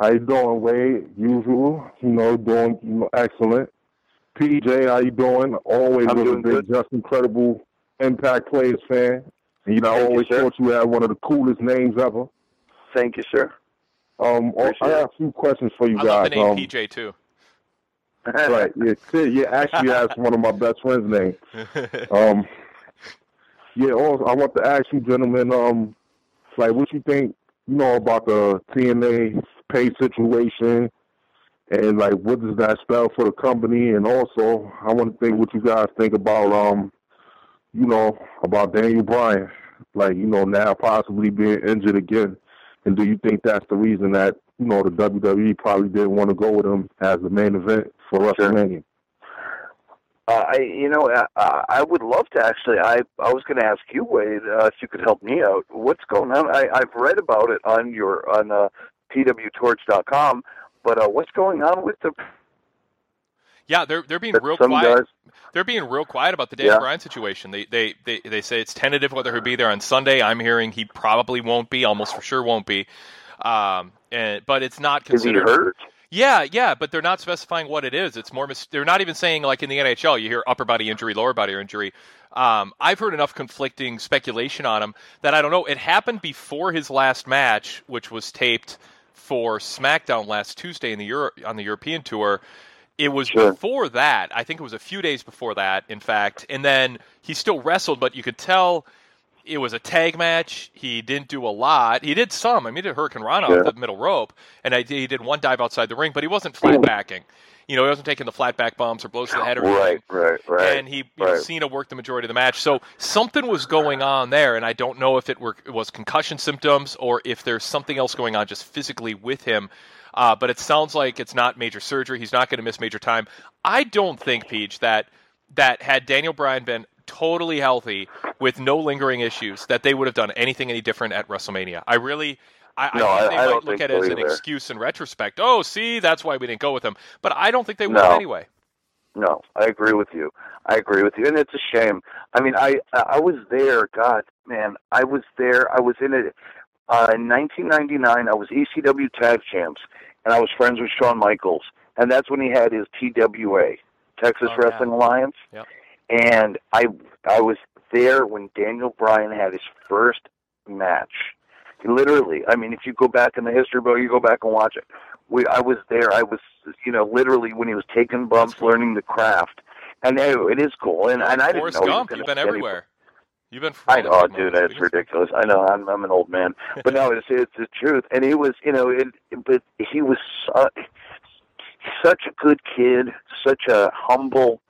How you doing, Wade? Usual, you know, doing you know, excellent. PJ, how you doing? Always I'm was a doing big, good. Justin Credible Impact Players fan. And you know, I Thank you, always sir. thought you had one of the coolest names ever. Thank you, sir. Um, I have a few questions for you I guys. love the name um, PJ too. right, yeah, Sid, yeah, actually, that's one of my best friends' names. Um, yeah, also, I want to ask you, gentlemen, um, like, what you think, you know, about the TNA pay situation, and like, what does that spell for the company? And also, I want to think what you guys think about, um, you know, about Daniel Bryan, like, you know, now possibly being injured again, and do you think that's the reason that you know the WWE probably didn't want to go with him as the main event for WrestleMania? Uh, I, you know, I, I would love to actually. I, I was going to ask you, Wade, uh, if you could help me out. What's going on? I, I've read about it on your on uh, pwtorch.com, but uh, what's going on with the? Yeah, they're they're being real quiet. guys- They're being real quiet about the Daniel Yeah. Bryan situation. They, they they they say it's tentative whether he'll be there on Sunday. I'm hearing he probably won't be, almost for sure won't be. Um, and but it's not considered. Is he hurt? Yeah, yeah, but they're not specifying what it is. It's more. Mis- they're not even saying like in the NHL, you hear upper body injury, lower body injury. Um, I've heard enough conflicting speculation on him that I don't know. It happened before his last match, which was taped for SmackDown last Tuesday in the Euro- on the European tour. It was before that. I think it was a few days before that, in fact. And then he still wrestled, but you could tell it was a tag match. He didn't do a lot. He did some. I mean, he did hurricanrana Yeah. off the middle rope, and I, he did one dive outside the ring, but he wasn't flat backing. You know, he wasn't taking the flat back bumps or blows to the head or anything. Right, right, right. And he, you know, right. Cena worked the majority of the match, so something was going on there, and I don't know if it were it was concussion symptoms or if there's something else going on just physically with him. Uh, but it sounds like it's not major surgery. He's not going to miss major time. I don't think, Peach, that that had Daniel Bryan been totally healthy with no lingering issues, that they would have done anything any different at WrestleMania. I really. I, No, I think they I might don't look at it as an either. excuse in retrospect. Oh, see, that's why we didn't go with him. But I don't think they would anyway. No, I agree with you. I agree with you, and it's a shame. I mean, I I was there. God, man, I was there. I was in it uh, in 1999. I was ECW Tag Champs, and I was friends with Shawn Michaels, and that's when he had his TWA, Texas Oh, yeah. Wrestling Alliance. Yep. And I I was there when Daniel Bryan had his first match. Literally, I mean, if you go back in the history book, you go back and watch it. We, I was there. I was, you know, literally when he was taking bumps, learning the craft, and it, it is cool. And and I didn't Forrest know Gump, you've been everywhere. You've been. I know, oh, dude, that's ridiculous. I know, I'm I'm an old man, but no, it's it's the truth. And he was, you know, it, but he was su- such a good kid, such a humble.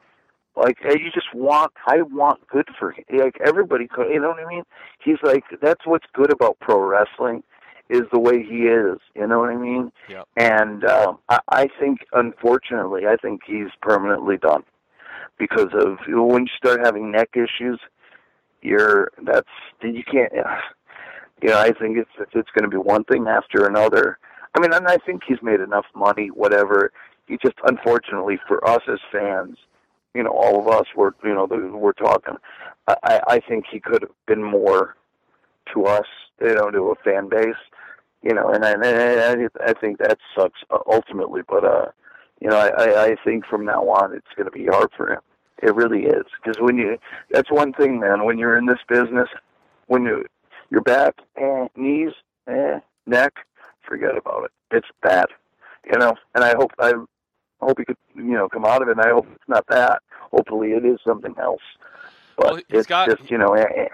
Like you just want, I want good for him. Like everybody, could, you know what I mean? He's like that's what's good about pro wrestling, is the way he is. You know what I mean? Yep. And um, I, I think, unfortunately, I think he's permanently done because of you know, when you start having neck issues you're that's you can't. You know, I think it's it's going to be one thing after another. I mean, and I think he's made enough money. Whatever. He just unfortunately for us as fans, you know, all of us were you know we're talking. I I think he could have been more to us, you know, to a fan base, you know, and I and I, I think that sucks ultimately. But uh, you know, I I think from now on it's going to be hard for him. It really is because when you that's one thing, man. When you're in this business, when you your back, eh, knees, eh, neck, forget about it. It's bad, you know. And I hope I hope he could, you know, come out of it. And I hope it's not that. Hopefully, it is something else. But Well, he's it's got- just, you know, eh, eh.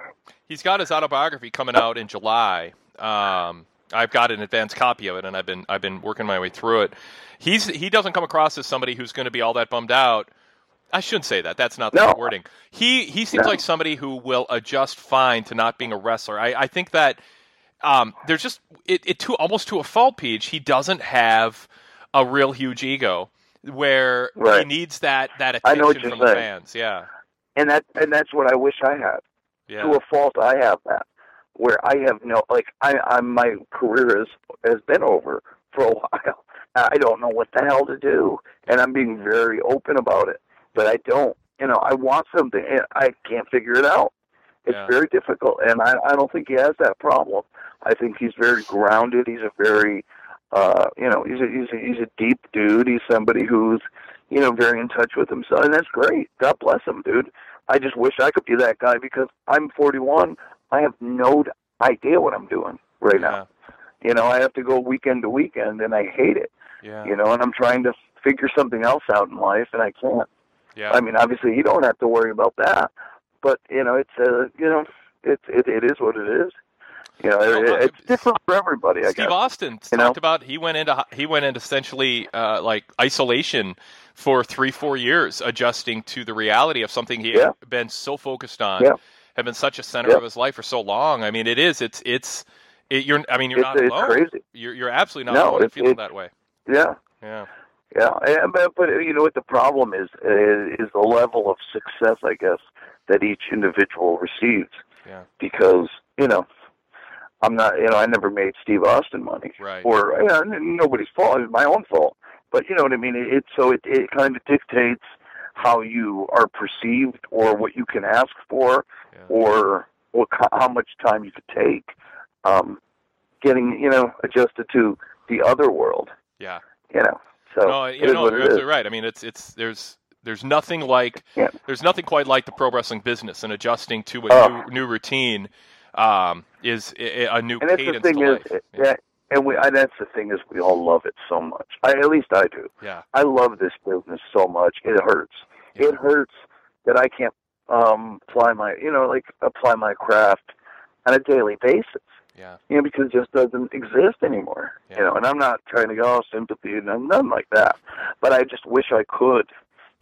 He's got his autobiography coming out in July. Um, I've got an advanced copy of it, and I've been I've been working my way through it. He's he doesn't come across as somebody who's going to be all that bummed out. I shouldn't say that. That's not the right wording. He he seems No. like somebody who will adjust fine to not being a wrestler. I, I think that um, there's just it, it to almost to a fault, Peach. He doesn't have a real huge ego where he needs that that I attention from the saying. fans. Yeah, and that and that's what I wish I had. yeah. To a fault, I have that, where I have no like I I'm my career has has been over for a while. I don't know what the hell to do, and I'm being very open about it. But I don't, you know, I want something, and I can't figure it out. It's Yeah. very difficult, and I I don't think he has that problem. I think he's very grounded. He's a very, uh, you know, he's a he's a he's a deep dude. He's somebody who's, you know, very in touch with himself, and that's great. God bless him, dude. I just wish I could be that guy because I'm 41. I have no idea what I'm doing right now. You know, I have to go weekend to weekend, and I hate it. Yeah. You know, and I'm trying to figure something else out in life, and I can't. Yeah. I mean, obviously, you don't have to worry about that, but you know, it's uh, you know, it's it, it is what it is. You know, it, it's different for everybody. I Steve guess. Austin You talked know? about he went into he went into essentially uh, like isolation for three four years, adjusting to the reality of something he Yeah. had been so focused on, Yeah. had been such a center Yeah. of his life for so long. I mean, it is it's it's it, you're I mean you're It's- not it's alone. crazy. You're you're absolutely not No, alone it's- feeling that way. Yeah. Yeah. Yeah, and, but, but you know what the problem is is is the level of success, I guess, that each individual receives. Yeah. Because you know, I'm not, you know, I never made Steve Austin money, Right. or you know, nobody's fault, it's my own fault. But you know what I mean? It, it so it it kind of dictates how you are perceived, or what you can ask for, or what how much time you could take, um, getting you know adjusted to the other world. Yeah. You know, so no, you know, you're absolutely right. I mean, it's it's there's there's nothing like there's nothing quite like the pro wrestling business and adjusting to a Oh. new new routine um, is a, new And that's the cadence thing to is, life. yeah, and we and that's the thing is we all love it so much. I, at least I do. Yeah. I love this business so much. It hurts. It hurts that I can't um apply my you know like apply my craft on a daily basis. Yeah. You know because it just doesn't exist anymore. You know, and I'm not trying to go oh, sympathy and nothing like that. But I just wish I could.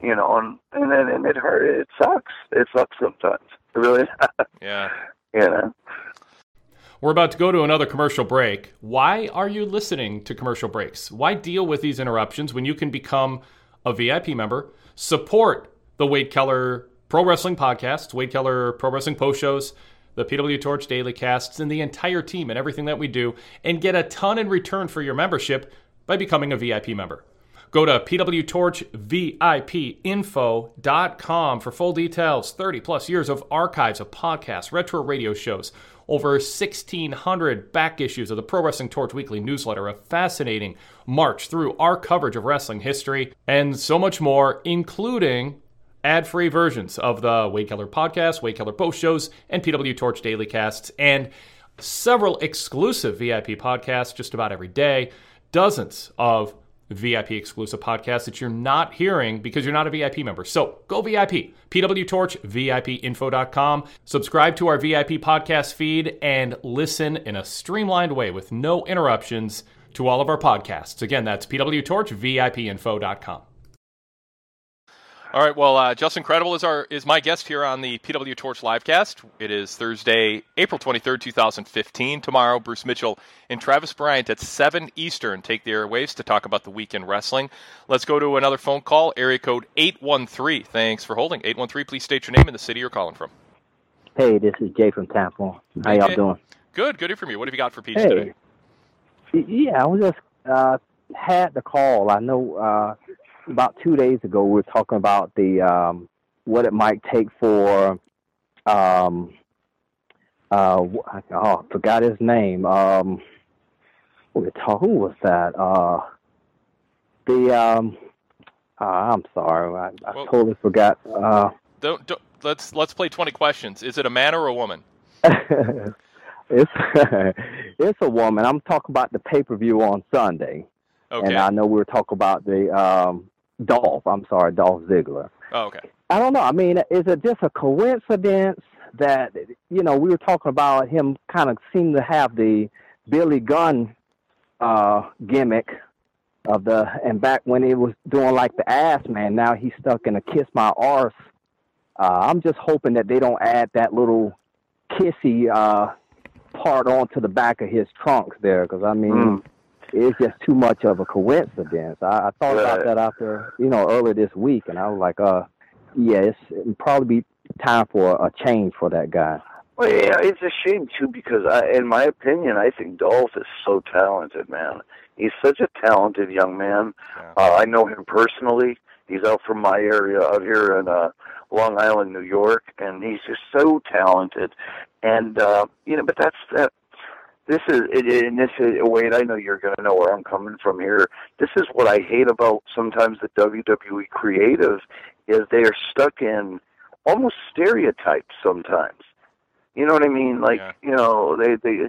You know, and and and it hurt. It sucks. It sucks sometimes. It really. Yeah. You know. We're about to go to another commercial break. Why are you listening to commercial breaks? Why deal with these interruptions when you can become a VIP member, support the Wade Keller Pro Wrestling Podcast, Wade Keller Pro Wrestling Post Shows, the PW Torch Daily Casts, and the entire team and everything that we do, and get a ton in return for your membership by becoming a VIP member. Go to pwtorchvipinfo.com for full details. 30 plus years of archives of podcasts, retro radio shows, over 1,600 back issues of the Pro Wrestling Torch Weekly newsletter, a fascinating march through our coverage of wrestling history, and so much more, including ad free versions of the Wade Keller podcast, Wade Keller post shows, and PW Torch daily casts, and several exclusive VIP podcasts just about every day, dozens of VIP exclusive podcasts that you're not hearing because you're not a VIP member. So go VIP, pwtorchvipinfo.com. Subscribe to our VIP podcast feed and listen in a streamlined way with no interruptions to all of our podcasts. Again, that's pwtorchvipinfo.com. All right. Well, uh, Justin Credible is our is my guest here on the PW Torch livecast. It is Thursday, April twenty third, two thousand fifteen. Tomorrow, Bruce Mitchell and Travis Bryant at seven Eastern take the airwaves to talk about the weekend wrestling. Let's go to another phone call. Area code eight one three. Thanks for holding. Eight one three. Please state your name and the city you're calling from. Hey, this is Jay from Tampa. How y'all Jay. doing? Good, good here from you. What have you got for Peach Hey. today? Yeah, I was just uh, had the call. I know uh, about two days ago we were talking about the um, what it might take for um, uh, oh, I forgot his name. Um, we talk, who was that? Uh, the um, uh, I'm sorry, I, I Well- totally forgot. Uh, Don't, don't let's let's play 20 questions. Is it a man or a woman? it's it's a woman. I'm talking about the pay per view on Sunday, Okay. and I know we were talking about the um, Dolph. I'm sorry, Dolph Ziggler. Oh, okay. I don't know. I mean, is it just a coincidence that you know we were talking about him kind of seemed to have the Billy Gunn uh, gimmick of the and back when he was doing like the ass man. Now he's stuck in a kiss my arse. Uh, I'm just hoping that they don't add that little kissy uh, part onto the back of his trunks there, because I mean. Mm. It's just too much of a coincidence. I, I thought about Right. that after, you know, earlier this week, and I was like, uh, yeah, it's it'd probably be time for a change for that guy. Well, yeah, it's a shame too because, I, in my opinion, I think Dolph is so talented, man. He's such a talented young man. Uh, I know him personally. He's out from my area out here in uh, Long Island, New York, and he's just so talented. And uh, you know, but that's that. This is and this is Wade. I know you're going to know where I'm coming from here. This is what I hate about sometimes the WWE creative is they are stuck in almost stereotypes sometimes. You know what I mean? Like you know, they they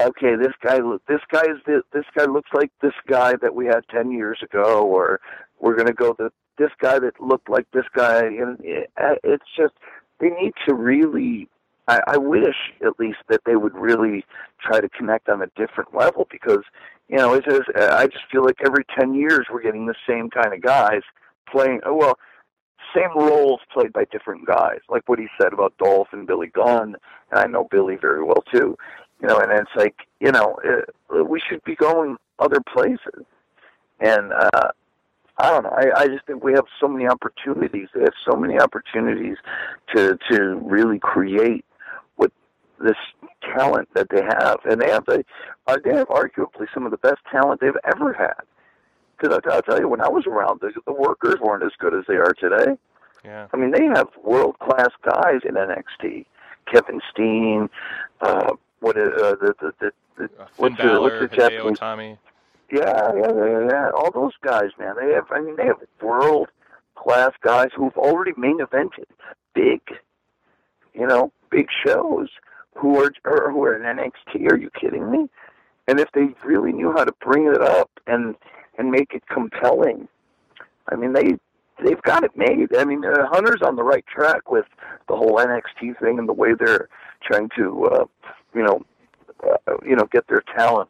okay, this guy this guy is this, this guy looks like this guy that we had ten years ago, or we're gonna go the this guy that looked like this guy, and it, it's just they need to really. I, I wish at least that they would really try to connect on a different level because you know it's just, I just feel like every ten years we're getting the same kind of guys playing. oh, Well, same roles played by different guys, like what he said about Dolph and Billy Gunn, and I know Billy very well too. You know, and it's like you know uh, we should be going other places, and uh, I don't know. I, I just think we have so many opportunities. They have so many opportunities to to really create this talent that they have, and they have the uh, they have arguably some of the best talent they've ever had. Because I'll tell you, when I was around, the, the workers weren't as good as they are today. Yeah. I mean, they have world class guys in NXT. Kevin Steen, uh, what is uh, the the the, the Finn what's the Balor, what's the Hideo Japanese? Itami. Yeah, yeah, yeah, yeah. All those guys, man. They have. I mean, they have world class guys who've already main evented big, you know, big shows. Who are or who are in NXT? Are you kidding me? And if they really knew how to bring it up and and make it compelling, I mean, they they've got it made. I mean, uh, Hunter's on the right track with the whole NXT thing and the way they're trying to, uh, you know, uh, you know, get their talent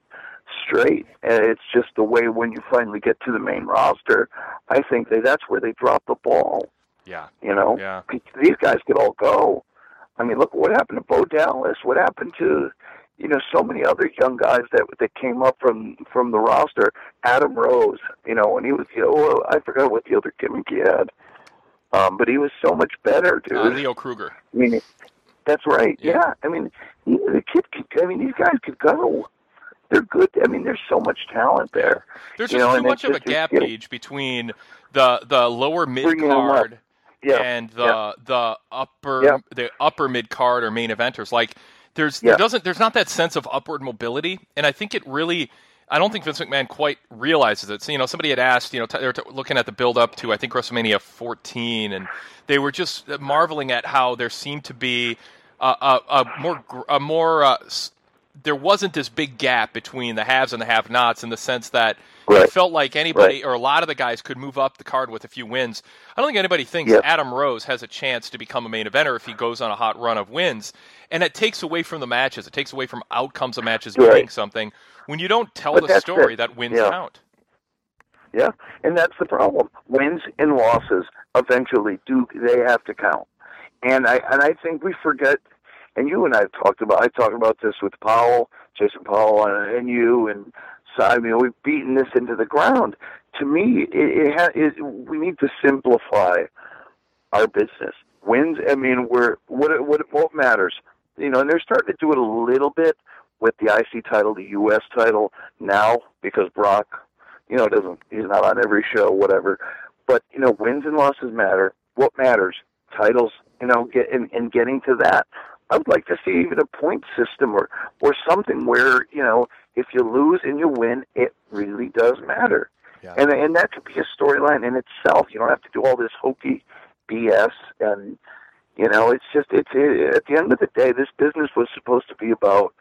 straight. And it's just the way when you finally get to the main roster, I think that that's where they drop the ball. Yeah. You know, Yeah. these guys could all go. I mean, look what happened to Bo Dallas. What happened to, you know, so many other young guys that that came up from from the roster. Adam Rose, you know, and he was, you know, I forgot what the other gimmick he had, um, but he was so much better, dude. Uh, Leo Kruger. I mean, that's right. Yeah. I mean, he, the kid could. I mean, these guys could go. They're good. I mean, there's so much talent there. There's you just know, too much of a gap you Page between the the lower mid Bringing them up. card Yeah. and the Yeah. the upper Yeah. the upper mid card or main eventers. Like there's there doesn't there's not that sense of upward mobility, and I think it really. I don't think Vince McMahon quite realizes it. So, you know, somebody had asked, you know, t- they were t- looking at the build up to I think WrestleMania 14, and they were just marveling at how there seemed to be a, a, a more a more uh, there wasn't this big gap between the haves and the have-nots in the sense that it felt like anybody or a lot of the guys could move up the card with a few wins. I don't think anybody thinks Yep. Adam Rose has a chance to become a main eventer if he goes on a hot run of wins. And it takes away from the matches. It takes away from outcomes of matches Right. meaning something when you don't tell But the story it. that wins Yeah. count. Yeah, and that's the problem. Wins and losses eventually do they have to count. And I and I think we forget. And you and I have talked about. I talked about this with Powell, Jason Powell, and, and you and I mean we've beaten this into the ground. To me, it, it, ha, it we need to simplify our business. wins. I mean, we're what what what matters, you know. And they're starting to do it a little bit with the IC title, the US title now because Brock, you know, doesn't he's not on every show, whatever. But you know, wins and losses matter. What matters? Titles, you know, get and, and getting to that. I would like to see even a point system or or something where you know if you lose and you win, it really does matter. Yeah. And and that could be a storyline in itself. You don't have to do all this hokey BS and you know it's just it's it, at the end of the day this business was supposed to be about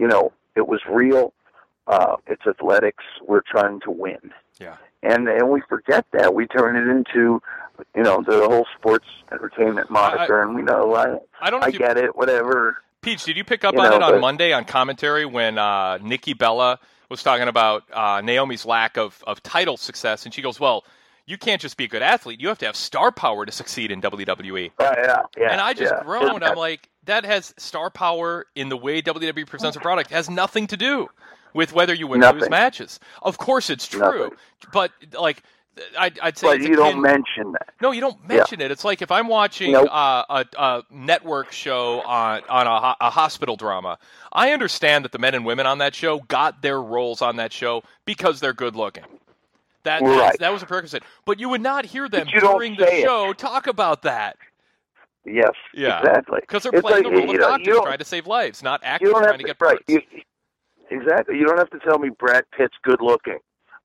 you know it was real uh it's athletics we're trying to win Yeah. and and we forget that we turn it into you know the whole sports entertainment moniker and we know I I don't I you- get it whatever Peach, did you pick up You on know, it on but- Monday on commentary when uh, Nikki Bella was talking about uh, Naomi's lack of, of title success? And she goes, Well, you can't just be a good athlete. You have to have star power to succeed in WWE. Right, yeah, yeah, and I just yeah. groaned. I'm like, that has star power in the way WWE presents a product has nothing to do with whether you win or lose matches. Of course, it's true, Nothing. but like. I'd, I'd say but you don't mention that no, you don't Yeah. mention it. It's like if I'm watching Nope. uh, a, a network show on on a, a hospital drama. I understand that the men and women on that show got their roles on that show because they're good looking. That Right. that was a prerequisite. But you would not hear them But you don't during the say it. show talk about that. yes Yeah, exactly Because they're It's playing like, the role of know, doctors trying to save lives, not actors trying to to get right you, exactly you don't have to tell me Brad Pitt's good looking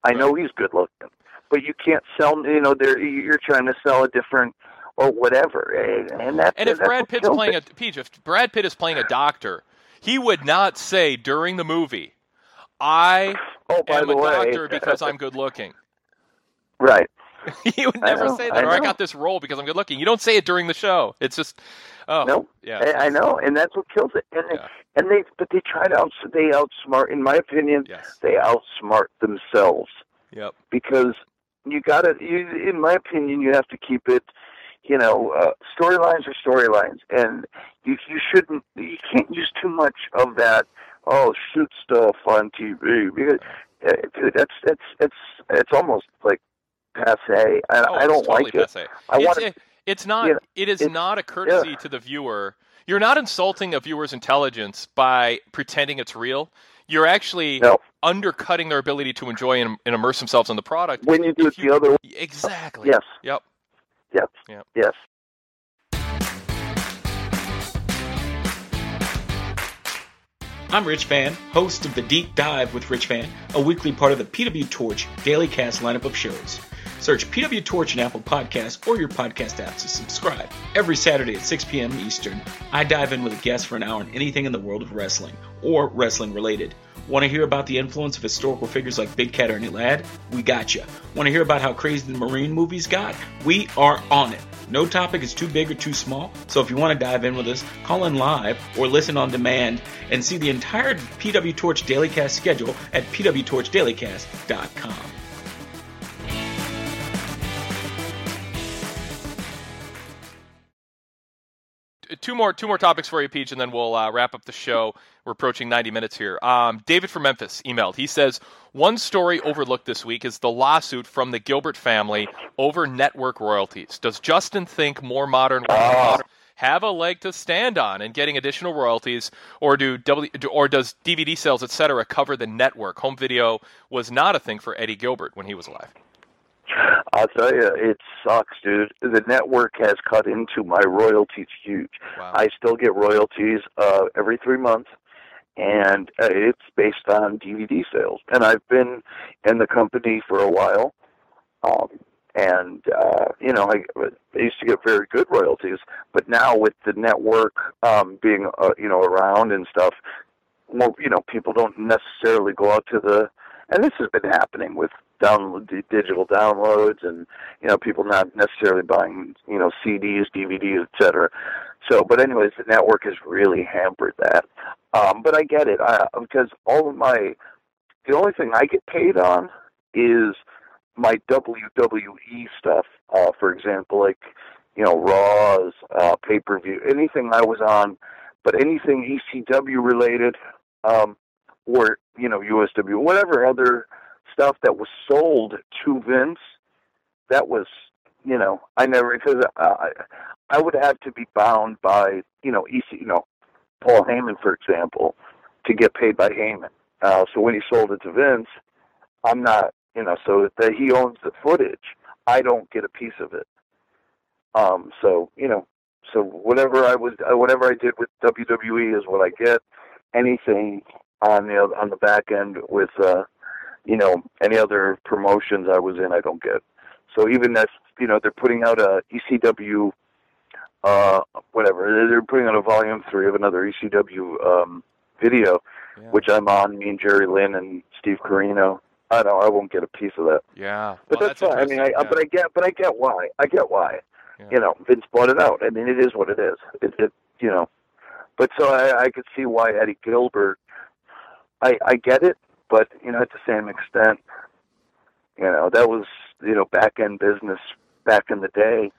I know he's good looking but you can't sell you know there you're trying to sell a different or whatever and, that's And if that's Brad Pitt's playing it. a Peach, if Brad Pitt is playing a doctor, he would not say during the movie, "I Oh, by am the a way- doctor because I'm good looking." right he would never know, say I that. Or I got this role because I'm good looking. You don't say it during the show. It's just, oh, No, yeah, I, I know, and that's what kills it. And they, and they, but they try to outs, they outsmart. In my opinion, they outsmart themselves yep. because you got to. You, in my opinion, you have to keep it. You know, uh, storylines are storylines, and you you shouldn't. You can't use too much of that. Oh, shoot stuff on TV because uh, dude, that's that's it's it's almost like passe. I, Oh, I don't totally like it. passe. I it's, want it- it's not. Yeah, it is not a courtesy to the viewer. You're not insulting a viewer's intelligence by pretending it's real. You're actually undercutting their ability to enjoy and, and immerse themselves in the product. when you do it the other way. Exactly. Yes. Yep. Yes. Yep. Yes. I'm Rich Fann, host of The Deep Dive with Rich Fann, a weekly part of the PW Torch daily cast lineup of shows. Search PW Torch in Apple Podcasts or your podcast apps to subscribe. Every Saturday at 6 p.m. Eastern, I dive in with a guest for an hour on anything in the world of wrestling or wrestling related. Want to hear about the influence of historical figures like Big Cat or Ernie Ladd? We got you. Want to hear about how crazy the Marine movies got? We are on it. No topic is too big or too small, so if you want to dive in with us, call in live or listen on demand and see the entire PW Torch Daily Cast schedule at pwtorchdailycast.com. two more two more topics for you, Peach, and then we'll uh, wrap up the show. We're approaching 90 minutes here. Um, David from Memphis emailed. He says one story overlooked this week is the lawsuit from the Gilbert family over network royalties. Does Justin think more modern royalties have a leg to stand on in getting additional royalties, or do w, or does DVD sales, etc., cover the network? Home video was not a thing for Eddie Gilbert when he was alive. I'll tell you, it sucks, dude. The network has cut into my royalties huge. I still get royalties uh, every three months, and uh, it's based on DVD sales. And I've been in the company for a while, um, and uh, you know, I, I used to get very good royalties. But now with the network um, being, uh, you know, around and stuff, more, you know, people don't necessarily go out to the. And this has been happening with the digital downloads and you know people not necessarily buying you know CDs, DVDs, etc. So, but anyways, the network has really hampered that. Um, but I get it I, because all of my the only thing I get paid on is my WWE stuff. Uh, for example, like you know Raw's uh, pay per view, anything I was on, but anything ECW related, um, or you know USW, whatever other stuff that was sold to Vince, that was you know, I never because I I would have to be bound by you know EC, you know, Paul Heyman for example, to get paid by Heyman. Uh, so when he sold it to Vince, I'm not you know so that he owns the footage. I don't get a piece of it. Um, so you know, so whatever I was, uh, whatever I did with WWE is what I get. Anything on the on the back end with, uh, you know, any other promotions I was in, I don't get. So even as you know, they're putting out a ECW, uh, whatever they're putting out a volume three of another ECW um, video, Yeah. which I'm on. Me and Jerry Lynn and Steve Corino. I don't know I won't get a piece of that. Yeah. But Well, that's, fine. I mean, I, interesting, but I get, but I get why. I get why. You know, Vince bought it out. I mean, it is what it is. It, it you know, but so I, I could see why Eddie Gilbert. I I get it, but you know, at the same extent, you know, that was you know back end business back in the day.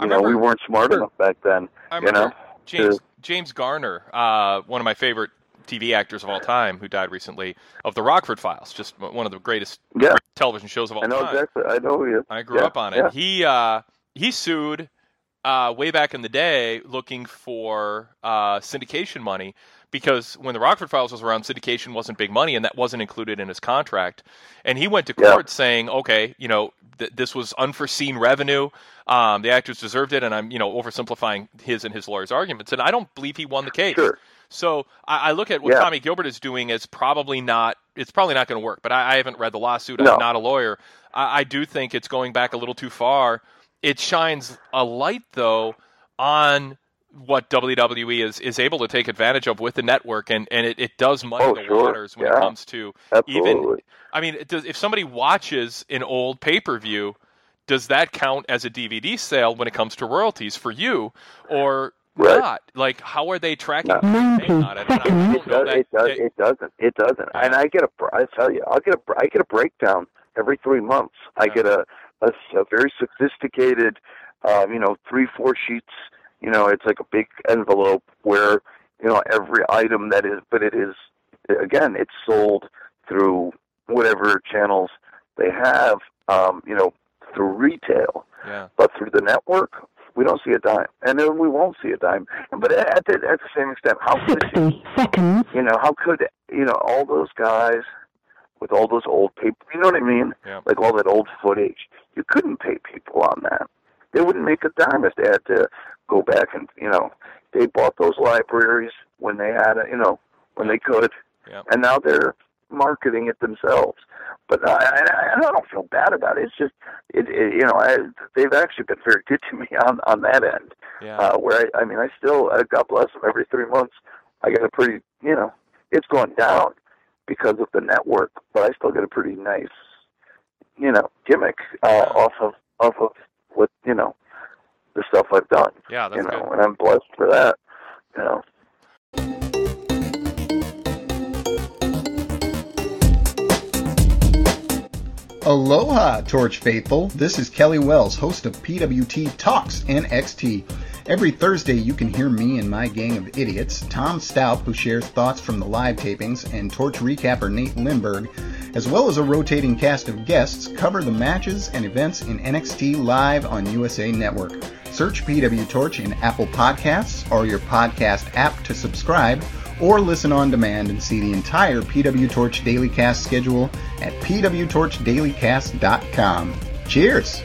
You know, we weren't smart enough back then. I you know, James to- James Garner, uh, one of my favorite TV actors of all time, who died recently, of the Rockford Files, just one of the greatest Yeah. television shows of all I know time. exactly. I know you. I grew Yeah, up on it. yeah. He uh, he sued uh, way back in the day, looking for uh, syndication money because when the Rockford Files was around, syndication wasn't big money, and that wasn't included in his contract. And he went to Yeah. court saying, "Okay, you know, th- this was unforeseen revenue. Um, the actors deserved it." And I'm, you know, oversimplifying his and his lawyer's arguments, and I don't believe he won the case. So I, I look at what Yeah. Tommy Gilbert is doing as probably not. It's probably not going to work. But I, I haven't read the lawsuit. No. I'm not a lawyer. I, I do think it's going back a little too far. It shines a light though on what WWE is is able to take advantage of with the network, and and it, it does muddy Oh, the sure. waters when it comes to even. I mean, does, if somebody watches an old pay per view, does that count as a DVD sale when it comes to royalties for you, or Right. not? Like, how are they tracking? No. the paying on it? I don't It, does, that- it does. It doesn't. It doesn't. And I get a. br- I tell you, I'll get a. br- I get a breakdown every three months. I get a a very sophisticated, um, you know, three four sheets. You know, it's like a big envelope where you know every item that is. But it is again, it's sold through whatever channels they have. Um, you know, through retail. Yeah. But through the network, we don't see a dime, and then we won't see a dime. But at the, at the same extent, how could you, seconds. you know, how could you know all those guys with all those old people? You know what I mean? Yeah. Like all that old footage. You couldn't pay people on that. They wouldn't make a dime if they had to go back and you know they bought those libraries when they had it, you know, when they could, and now they're marketing it themselves. But I, I, I don't feel bad about it. It's just, it, it you know, I, they've actually been very good to me on on that end. Yeah. Uh, where I, I mean, I still, uh, God bless them, every three months, I get a pretty, you know, it's gone down because of the network, but I still get a pretty nice, you know, gimmick uh, off of off of what you know, the stuff I've done. Yeah, that's you know, good. and I'm blessed for that. You know. Aloha, Torch Faithful. This is Kelly Wells, host of PWT Talks NXT. Every Thursday, you can hear me and my gang of idiots, Tom Stout, who shares thoughts from the live tapings, and Torch recapper Nate Lindberg, as well as a rotating cast of guests, cover the matches and events in NXT live on USA Network. Search PW Torch in Apple Podcasts or your podcast app to subscribe, or listen on demand and see the entire PW Torch Daily Cast schedule at pwtorchdailycast.com. Cheers!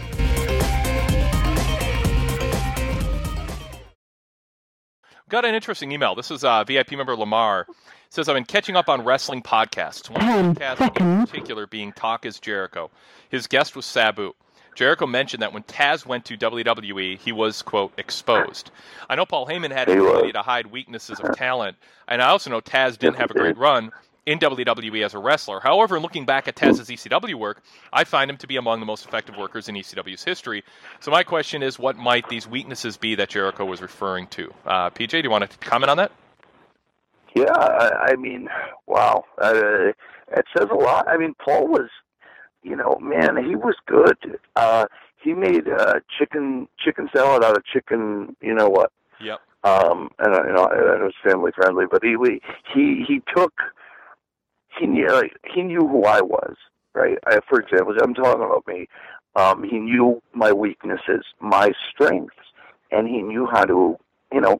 Got an interesting email. This is uh, VIP member Lamar. It says I've been catching up on wrestling podcasts. One podcast in particular being Talk is Jericho. His guest was Sabu. Jericho mentioned that when Taz went to WWE, he was quote exposed. I know Paul Heyman had an ability to hide weaknesses of talent, and I also know Taz didn't have a great run in WWE as a wrestler. However, looking back at Taz's ECW work, I find him to be among the most effective workers in ECW's history. So my question is, what might these weaknesses be that Jericho was referring to? Uh, PJ, do you want to comment on that? Yeah, I, I mean, wow, uh, it says a lot. I mean, Paul was, you know, man, he was good. Uh, he made uh, chicken chicken salad out of chicken. You know what? Yep. Um, and uh, you know, and it was family friendly, but he he he took he knew like, he knew who I was, right? I, for example, I'm talking about me. Um, he knew my weaknesses, my strengths, and he knew how to, you know,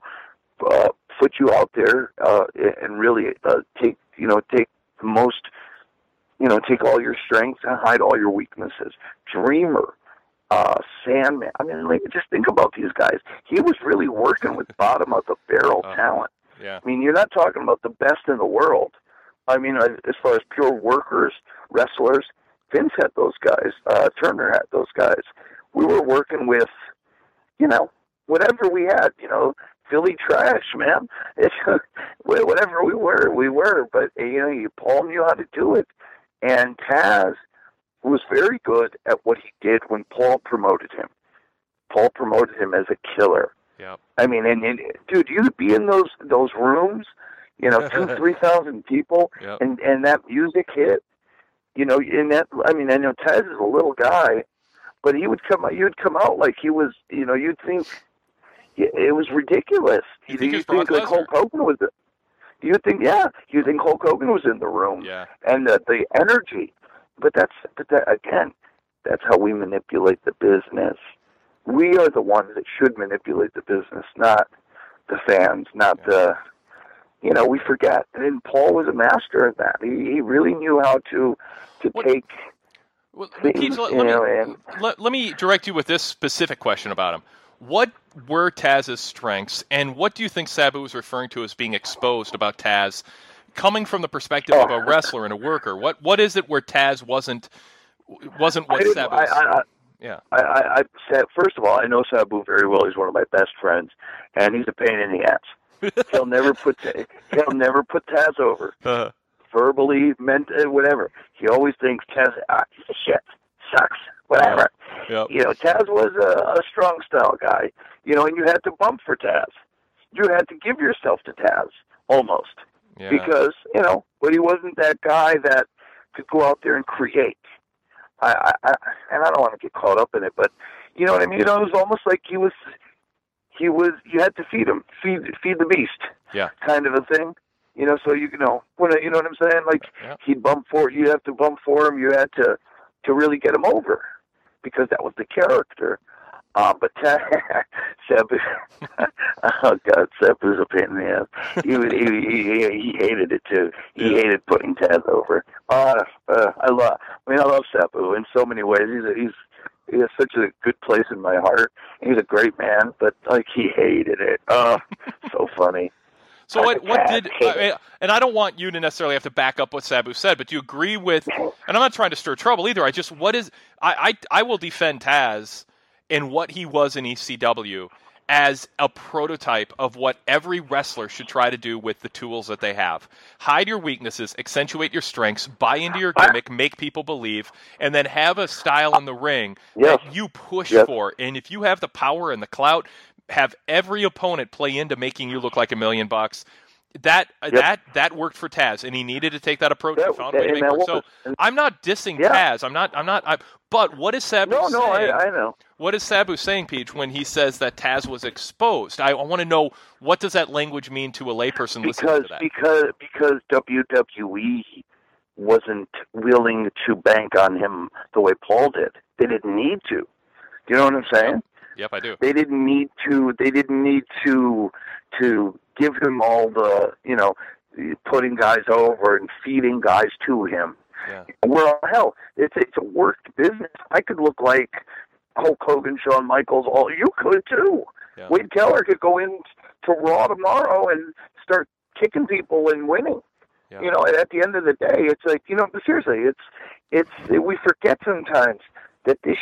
uh, put you out there uh, and really uh, take, you know, take the most, you know, take all your strengths and hide all your weaknesses. Dreamer, uh, Sandman. I mean, like, just think about these guys. He was really working with bottom of the barrel talent. Yeah. I mean, you're not talking about the best in the world. I mean, uh, as far as pure workers, wrestlers, Vince had those guys. Uh, Turner had those guys. We were working with, you know, whatever we had. You know, Philly trash, man. It's, whatever we were, we were. But you know, you Paul knew how to do it, and Taz was very good at what he did when Paul promoted him. Paul promoted him as a killer. Yep. I mean, and, and dude, you'd be in those those rooms, you know, two three thousand people, Yep. and and that music hit. You know, in that, I mean, I know Taz is a little guy, but he would come out. You'd come out like he was. You know, you'd think it was ridiculous. You think you it's think like Hulk Hogan was. You think, yeah, you think Hulk Hogan was in the room, Yeah. and the the energy. But that's but that again, that's how we manipulate the business. We are the ones that should manipulate the business, not the fans, not the. You know, we forget, and Paul was a master of that. He, he really knew how to to take Well, Keith, let, let me, let, let me direct you with this specific question about him. What were Taz's strengths, and what do you think Sabu was referring to as being exposed about Taz, coming from the perspective of a wrestler and a worker? What what is it where Taz wasn't wasn't what Sabu? I, I, I, yeah. I, I, I said, first of all, I know Sabu very well. He's one of my best friends, and he's a pain in the ass. he'll never put he'll never put Taz over, Uh, verbally, meant whatever. He always thinks Taz, ah, shit, sucks, whatever. Yep. You know, Taz was a, a strong style guy. You know, and you had to bump for Taz. You had to give yourself to Taz almost Yeah. because you know, but he wasn't that guy that could go out there and create. I, I, I and I don't want to get caught up in it, but you know what I mean. You know, it was almost like he was, he was. You had to feed him, feed feed the beast, Yeah. kind of a thing. You know, so you you know, when you know what I'm saying. Like Yeah. he'd bump for you, have to bump for him. You had to to really get him over because that was the character. Uh, but Seb, oh god, Seb was a pain in the ass. He, he, he, he hated it too. He hated putting Taz over. Uh, uh, I love. I mean, I love Sabu in so many ways. He's a, he's he has such a good place in my heart. He's a great man, but like he hated it. Oh, so funny. So what what did I mean, and I don't want you to necessarily have to back up what Sabu said, but do you agree with and I'm not trying to stir trouble either. I just what is I I, I will defend Taz in what he was in ECW as a prototype of what every wrestler should try to do with the tools that they have. Hide your weaknesses, accentuate your strengths, buy into your gimmick, make people believe, and then have a style in the ring Yes. that you push Yes. for. And if you have the power and the clout, have every opponent play into making you look like a million bucks. That uh, that that worked for Taz, and he needed to take that approach. he found a way to make it work. So I'm not dissing Yeah. Taz. I'm not. I'm not. I, but what is Sabu No, no, I, saying? I know. What is Sabu saying, Peach, when he says that Taz was exposed? I, I want to know what does that language mean to a layperson listening because to that. because because WWE wasn't willing to bank on him the way Paul did. They didn't need to. Do You know what I'm saying? Yep, I do. They didn't need to. They didn't need to to give him all the you know putting guys over and feeding guys to him. Yeah. Well, hell, it's it's a worked business. I could look like Hulk Hogan, Shawn Michaels. All you could too. Yeah. Wade Keller could go in to Raw tomorrow and start kicking people and winning. Yeah. You know, at the end of the day, it's like you know, seriously, it's it's we forget sometimes that this,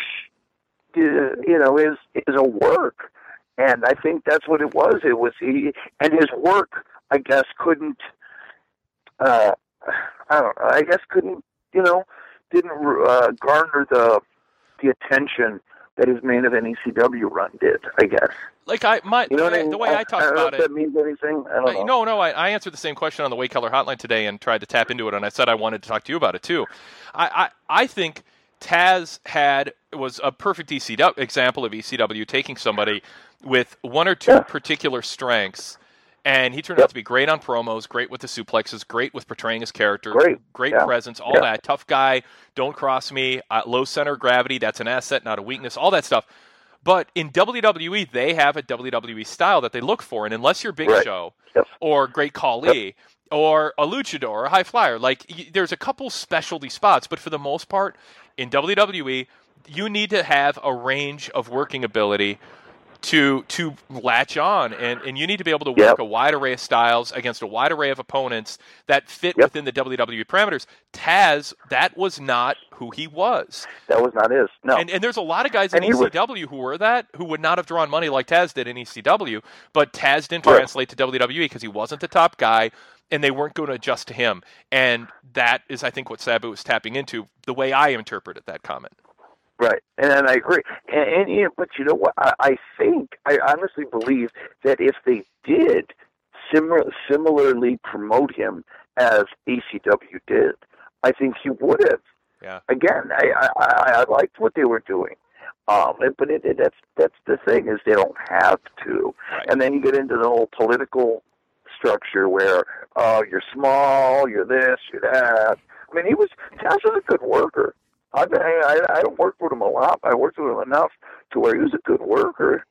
you know, is is a work, and I think that's what it was. It was he and his work, I guess, couldn't. Uh, I don't know. I guess couldn't you know didn't uh, garner the the attention that his main event ECW run did. I guess. Like I, my You know the, I the way I talk I don't know about if it. that means anything. I don't Uh, know. no, no, I, I answered the same question on the Wade Keller hotline today and tried to tap into it, and I said I wanted to talk to you about it too. I, I, I think Taz had was a perfect ECW example of ECW taking somebody with one or two particular strengths And he turned out to be great on promos, great with the suplexes, great with portraying his character, Great. great Yeah. presence, all Yeah. that. Tough guy, don't cross me, uh, low center gravity, that's an asset, not a weakness, all that stuff. But in WWE, they have a WWE style that they look for, and unless you're Big Right. Show or Great Khali or a luchador or a high flyer, like y- there's a couple specialty spots, but for the most part, in WWE, you need to have a range of working ability to to latch on and, and you need to be able to work Yep. a wide array of styles against a wide array of opponents that fit within the WWE parameters. Taz, that was not who he was. That was not his. No. And and there's a lot of guys in And ECW who were that who would not have drawn money like Taz did in ECW, but Taz didn't Right. translate to WWE because he wasn't the top guy and they weren't going to adjust to him. And that is I think what Sabu was tapping into the way I interpreted that comment. Right, and, and I agree. And, and but you know what? I, I think I honestly believe that if they did similar, similarly promote him as ECW did, I think he would have. Yeah. Again, I I, I, liked what they were doing. Um, but it, it, that's that's the thing is they don't have to, and then you get into the whole political structure where oh you're small, you're this, you're that. I mean, he was Taz was a good worker. I've I I don't work with him a lot. but I worked with him enough to where he was a good worker.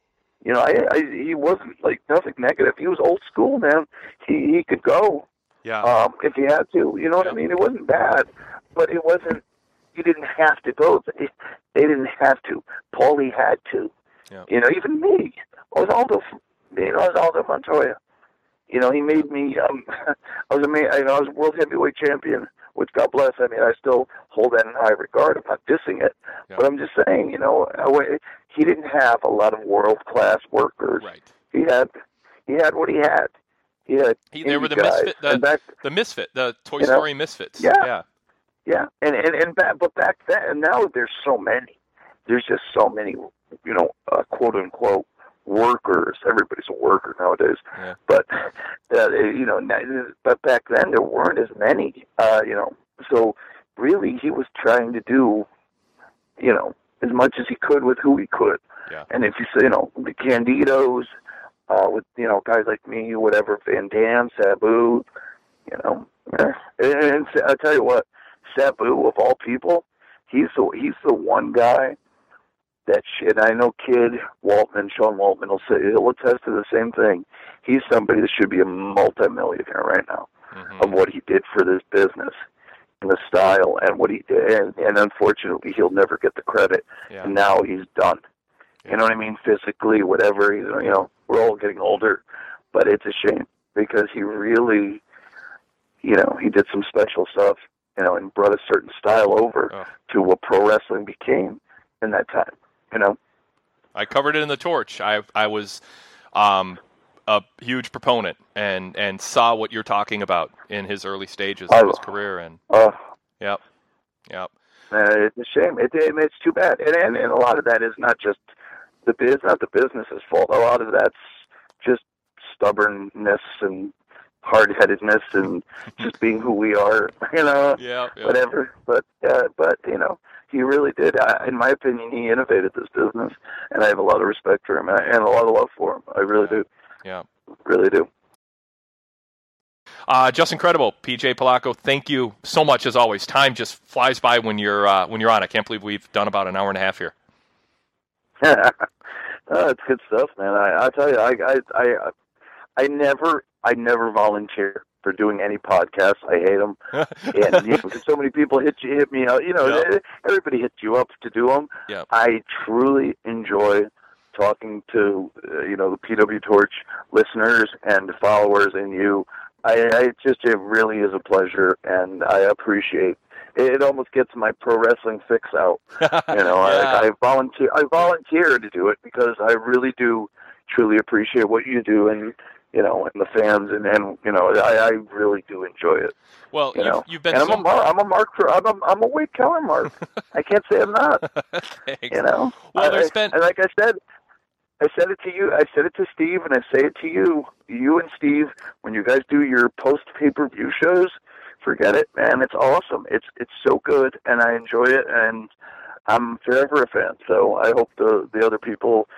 You know, I, I he wasn't like nothing negative. He was old school, man. He he could go Yeah. um, if he had to. You know what I mean? It wasn't bad, but it wasn't. You didn't have to go. They, they didn't have to. Paulie had to. Yeah. You know, even me. Osvaldo, you know, Osvaldo Montoya. You know, he made me. Um, I was a man. You know, I was world heavyweight champion. Which God bless. I mean, I still hold that in high regard. I'm not dissing it, but I'm just saying. You know, I- he didn't have a lot of world class workers. Right. He had. He had what he had. He had. He, they were the guys. misfit the, back, the misfit, the Toy You know? Story misfits. Yeah. Yeah. yeah, and and and back, but back then, and now there's so many. There's just so many, you know, uh, quote unquote workers. Everybody's a worker nowadays. Yeah. But uh, you know, but back then there weren't as many. Uh, you know, so really he was trying to do, you know, as much as he could with who he could. Yeah. And if you say, you know, the Candidos, uh, with you know guys like me, whatever, Van Dam, Sabu, you know, eh, and, and I tell you what, Sabu of all people, he's the he's the one guy that shit. I know Kid Waltman, Sean Waltman will say he'll attest to the same thing. He's somebody that should be a multimillionaire right now mm-hmm. of what he did for this business and the style and what he did. And, and unfortunately, he'll never get the credit. Yeah. And now he's done. You know what I mean? Physically, whatever. You know, we're all getting older, but it's a shame because he really, you know, he did some special stuff, you know, and brought a certain style over oh. to what pro wrestling became in that time. You know. I covered it in the torch. I I was um, a huge proponent and and saw what you're talking about in his early stages of his career and Uh, yep. Yep. Uh, it's a shame. It, it, it's too bad, and, and and a lot of that is not just the biz, not the business's fault. A lot of that's just stubbornness and hard headedness and just being who we are. You know, Yeah, yeah. whatever. But uh, but you know, he really did. I, in my opinion, he innovated this business, and I have a lot of respect for him and, and a lot of love for him. I really do. Yeah. Really do. Uh, just incredible, PJ Polaco. Thank you so much as always. Time just flies by when you're uh, when you're on. I can't believe we've done about an hour and a half here. oh, it's good stuff, man. I, I tell you, I, I, I, I never, I never volunteer for doing any podcasts. I hate them, and you know, so many people hit you, hit me out. You know, Yeah. everybody hits you up to do them. Yeah. I truly enjoy talking to, uh, you know, the PW Torch listeners and followers, and you. I, I just, it really is a pleasure, and I appreciate. It, it almost gets my pro wrestling fix out. You know, I, I volunteer. I volunteer to do it because I really do truly appreciate what you do, and you know, and the fans, and and you know, I, I really do enjoy it. Well, You you've, know, you've been and I'm so a mark. I'm a mark for. I'm a, I'm a Wade Keller mark. I can't say I'm not. You know. Well, there's I- been- and like I said, I said it to you. I said it to Steve, and I say it to you. You and Steve, when you guys do your post pay per view shows, forget it, man. It's awesome. It's it's so good, and I enjoy it, and I'm forever a fan. So I hope the the other people,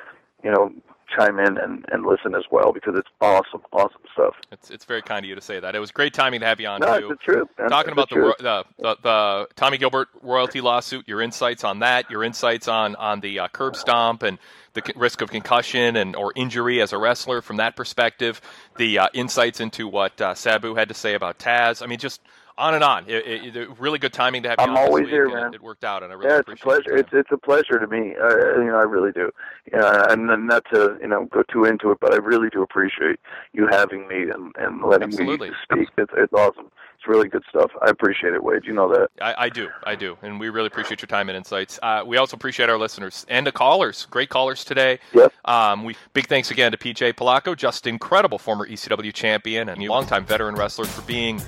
you know, chime in and, and listen as well because it's awesome, awesome stuff. It's it's very kind of you to say that. It was great timing to have you on No, too. it's the truth. man. Talking It's about the the, the, the Tommy Gilbert royalty lawsuit, your insights on that, your insights on on the uh, curb stomp and the c- risk of concussion and or injury as a wrestler from that perspective, the uh, insights into what uh, Sabu had to say about Taz. I mean, just on and on. It, it, it- really good timing to have you I'm always here, man. It worked out, and I really yeah, it's a appreciate pleasure. It's it's a pleasure to me. Uh, you know, I really do. Yeah, and not to you know go too into it, but I really do appreciate you having me and, and letting Absolutely. me speak. It's it's awesome. It's really good stuff. I appreciate it, Wade. You know that. I, I do, I do, and we really appreciate your time and insights. Uh, we also appreciate our listeners and the callers. Great callers today. Yep. Um, we big thanks again to PJ Polaco, just incredible former ECW champion and longtime veteran wrestler, for being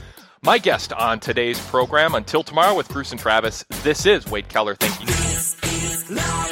my guest on today's program. Until tomorrow with Bruce and Travis. This is Wade Keller. Thank you.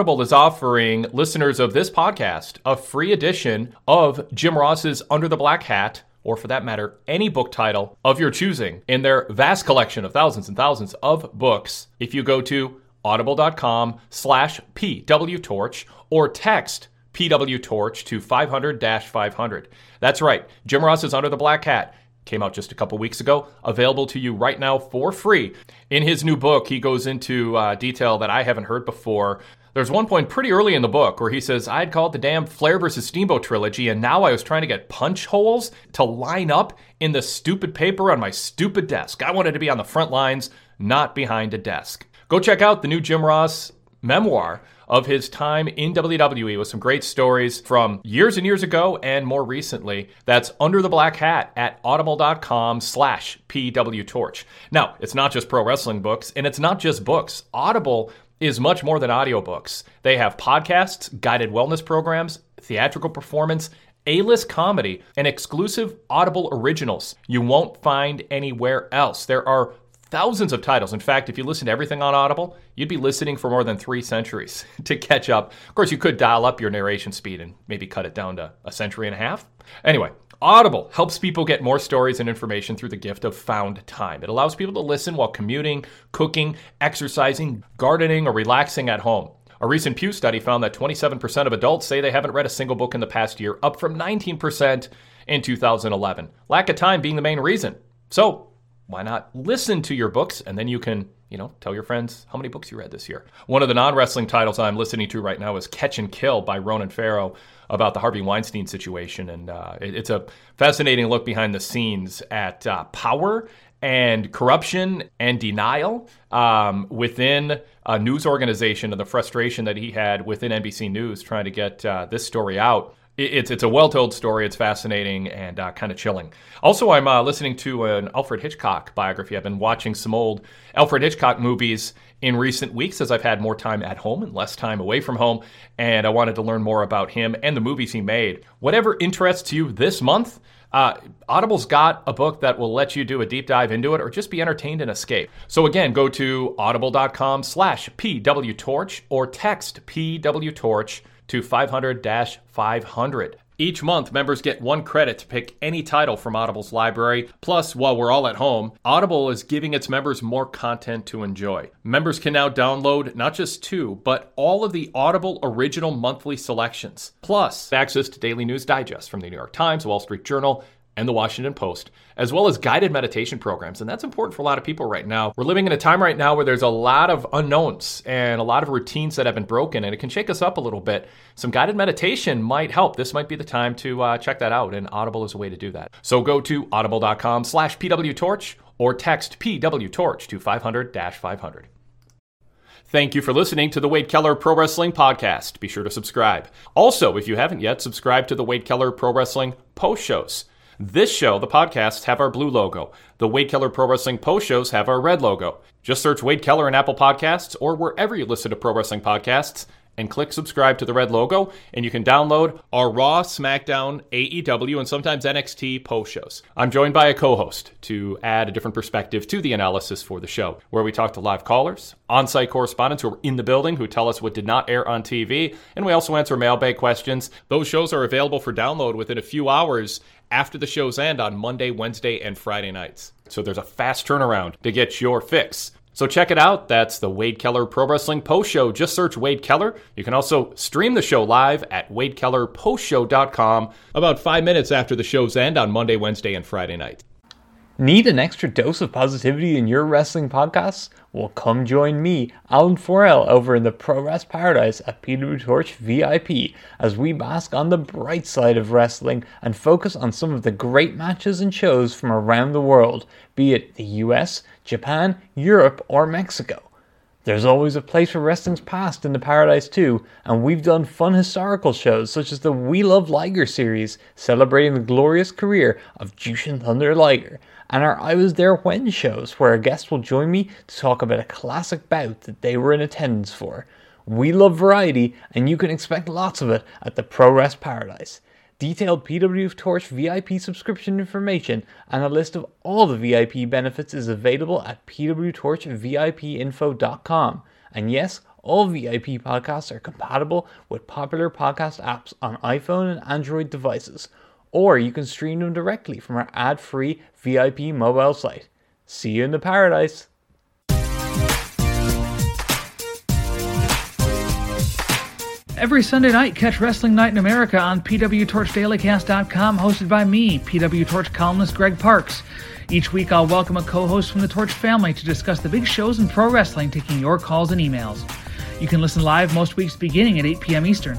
Audible is offering listeners of this podcast a free edition of Jim Ross's Under the Black Hat, or for that matter, any book title of your choosing in their vast collection of thousands and thousands of books. If you go to audible.com slash pwtorch or text pwtorch to 500-500. That's right, Jim Ross's Under the Black Hat came out just a couple weeks ago, available to you right now for free. In his new book, he goes into uh, detail that I haven't heard before. There's one point pretty early in the book where he says, I'd called the damn Flair versus Steamboat trilogy, and now I was trying to get punch holes to line up in the stupid paper on my stupid desk. I wanted to be on the front lines, not behind a desk. Go check out the new Jim Ross memoir of his time in WWE with some great stories from years and years ago and more recently. That's Under the Black Hat at audible.com slash pwtorch. Now, it's not just pro wrestling books, and it's not just books. Audible is much more than audiobooks. They have podcasts, guided wellness programs, theatrical performance, A-list comedy, and exclusive Audible originals you won't find anywhere else. There are thousands of titles. In fact, if you listen to everything on Audible, you'd be listening for more than three centuries to catch up. Of course, you could dial up your narration speed and maybe cut it down to a century and a half. Anyway, Audible helps people get more stories and information through the gift of found time. It allows people to listen while commuting, cooking, exercising, gardening, or relaxing at home. A recent Pew study found that 27% of adults say they haven't read a single book in the past year, up from 19% in 2011. Lack of time being the main reason. So, why not listen to your books and then you can, you know, tell your friends how many books you read this year. One of the non-wrestling titles I'm listening to right now is Catch and Kill by Ronan Farrow about the Harvey Weinstein situation, and uh, it, it's a fascinating look behind the scenes at uh, power and corruption and denial um, within a news organization and the frustration that he had within NBC News trying to get uh, this story out. It- It's it's a well told story. It's fascinating and uh, kind of chilling. Also, I'm uh, listening to an Alfred Hitchcock biography. I've been watching some old Alfred Hitchcock movies in recent weeks as I've had more time at home and less time away from home, and I wanted to learn more about him and the movies he made. Whatever interests you this month. Uh, Audible's got a book that will let you do a deep dive into it or just be entertained and escape. So again, go to audible.com slash pwtorch or text pwtorch to 500-500. Each month, members get one credit to pick any title from Audible's library. Plus, while we're all at home, Audible is giving its members more content to enjoy. Members can now download not just two, but all of the Audible original monthly selections, plus access to daily news digest from the New York Times, Wall Street Journal, and the Washington Post, as well as guided meditation programs. And that's important for a lot of people right now. We're living in a time right now where there's a lot of unknowns and a lot of routines that have been broken, and it can shake us up a little bit. Some guided meditation might help. This might be the time to uh, check that out, and Audible is a way to do that. So go to audible.com slash pwtorch or text pwtorch to 500-500. Thank you for listening to the Wade Keller Pro Wrestling Podcast. Be sure to subscribe. Also, if you haven't yet, subscribe to the Wade Keller Pro Wrestling post shows. This show, the podcasts, have our blue logo. The Wade Keller Pro Wrestling post shows have our red logo. Just search Wade Keller in Apple Podcasts or wherever you listen to pro wrestling podcasts and click subscribe to the red logo, and you can download our Raw, SmackDown, AEW, and sometimes NXT post shows. I'm joined by a co host to add a different perspective to the analysis for the show, where we talk to live callers, on site correspondents who are in the building who tell us what did not air on TV, and we also answer mailbag questions. Those shows are available for download within a few hours after the shows end on Monday, Wednesday, and Friday nights. So there's a fast turnaround to get your fix. So check it out. That's the Wade Keller Pro Wrestling Post Show. Just search Wade Keller. You can also stream the show live at wadekellerpostshow.com about five minutes after the shows end on Monday, Wednesday, and Friday night. Need an extra dose of positivity in your wrestling podcasts? Well, come join me, Alan Forel, over in the Pro Wrest Paradise at PW Torch VIP as we bask on the bright side of wrestling and focus on some of the great matches and shows from around the world, be it the US, Japan, Europe, or Mexico. There's always a place for wrestling's past in the Paradise too, and we've done fun historical shows such as the We Love Liger series, celebrating the glorious career of Jushin Thunder Liger, and our I Was There When shows, where a guest will join me to talk about a classic bout that they were in attendance for. We love variety, and you can expect lots of it at the Pro Wres Paradise. Detailed PW Torch VIP subscription information and a list of all the VIP benefits is available at pwtorchvipinfo.com. And yes, all VIP podcasts are compatible with popular podcast apps on iPhone and Android devices or you can stream them directly from our ad free VIP mobile site. See you in the paradise! Every Sunday night, catch Wrestling Night in America on PWTorchDailyCast.com, hosted by me, PW Torch columnist Greg Parks. Each week, I'll welcome a co host from the Torch family to discuss the big shows in pro wrestling, taking your calls and emails. You can listen live most weeks beginning at 8 p.m. Eastern.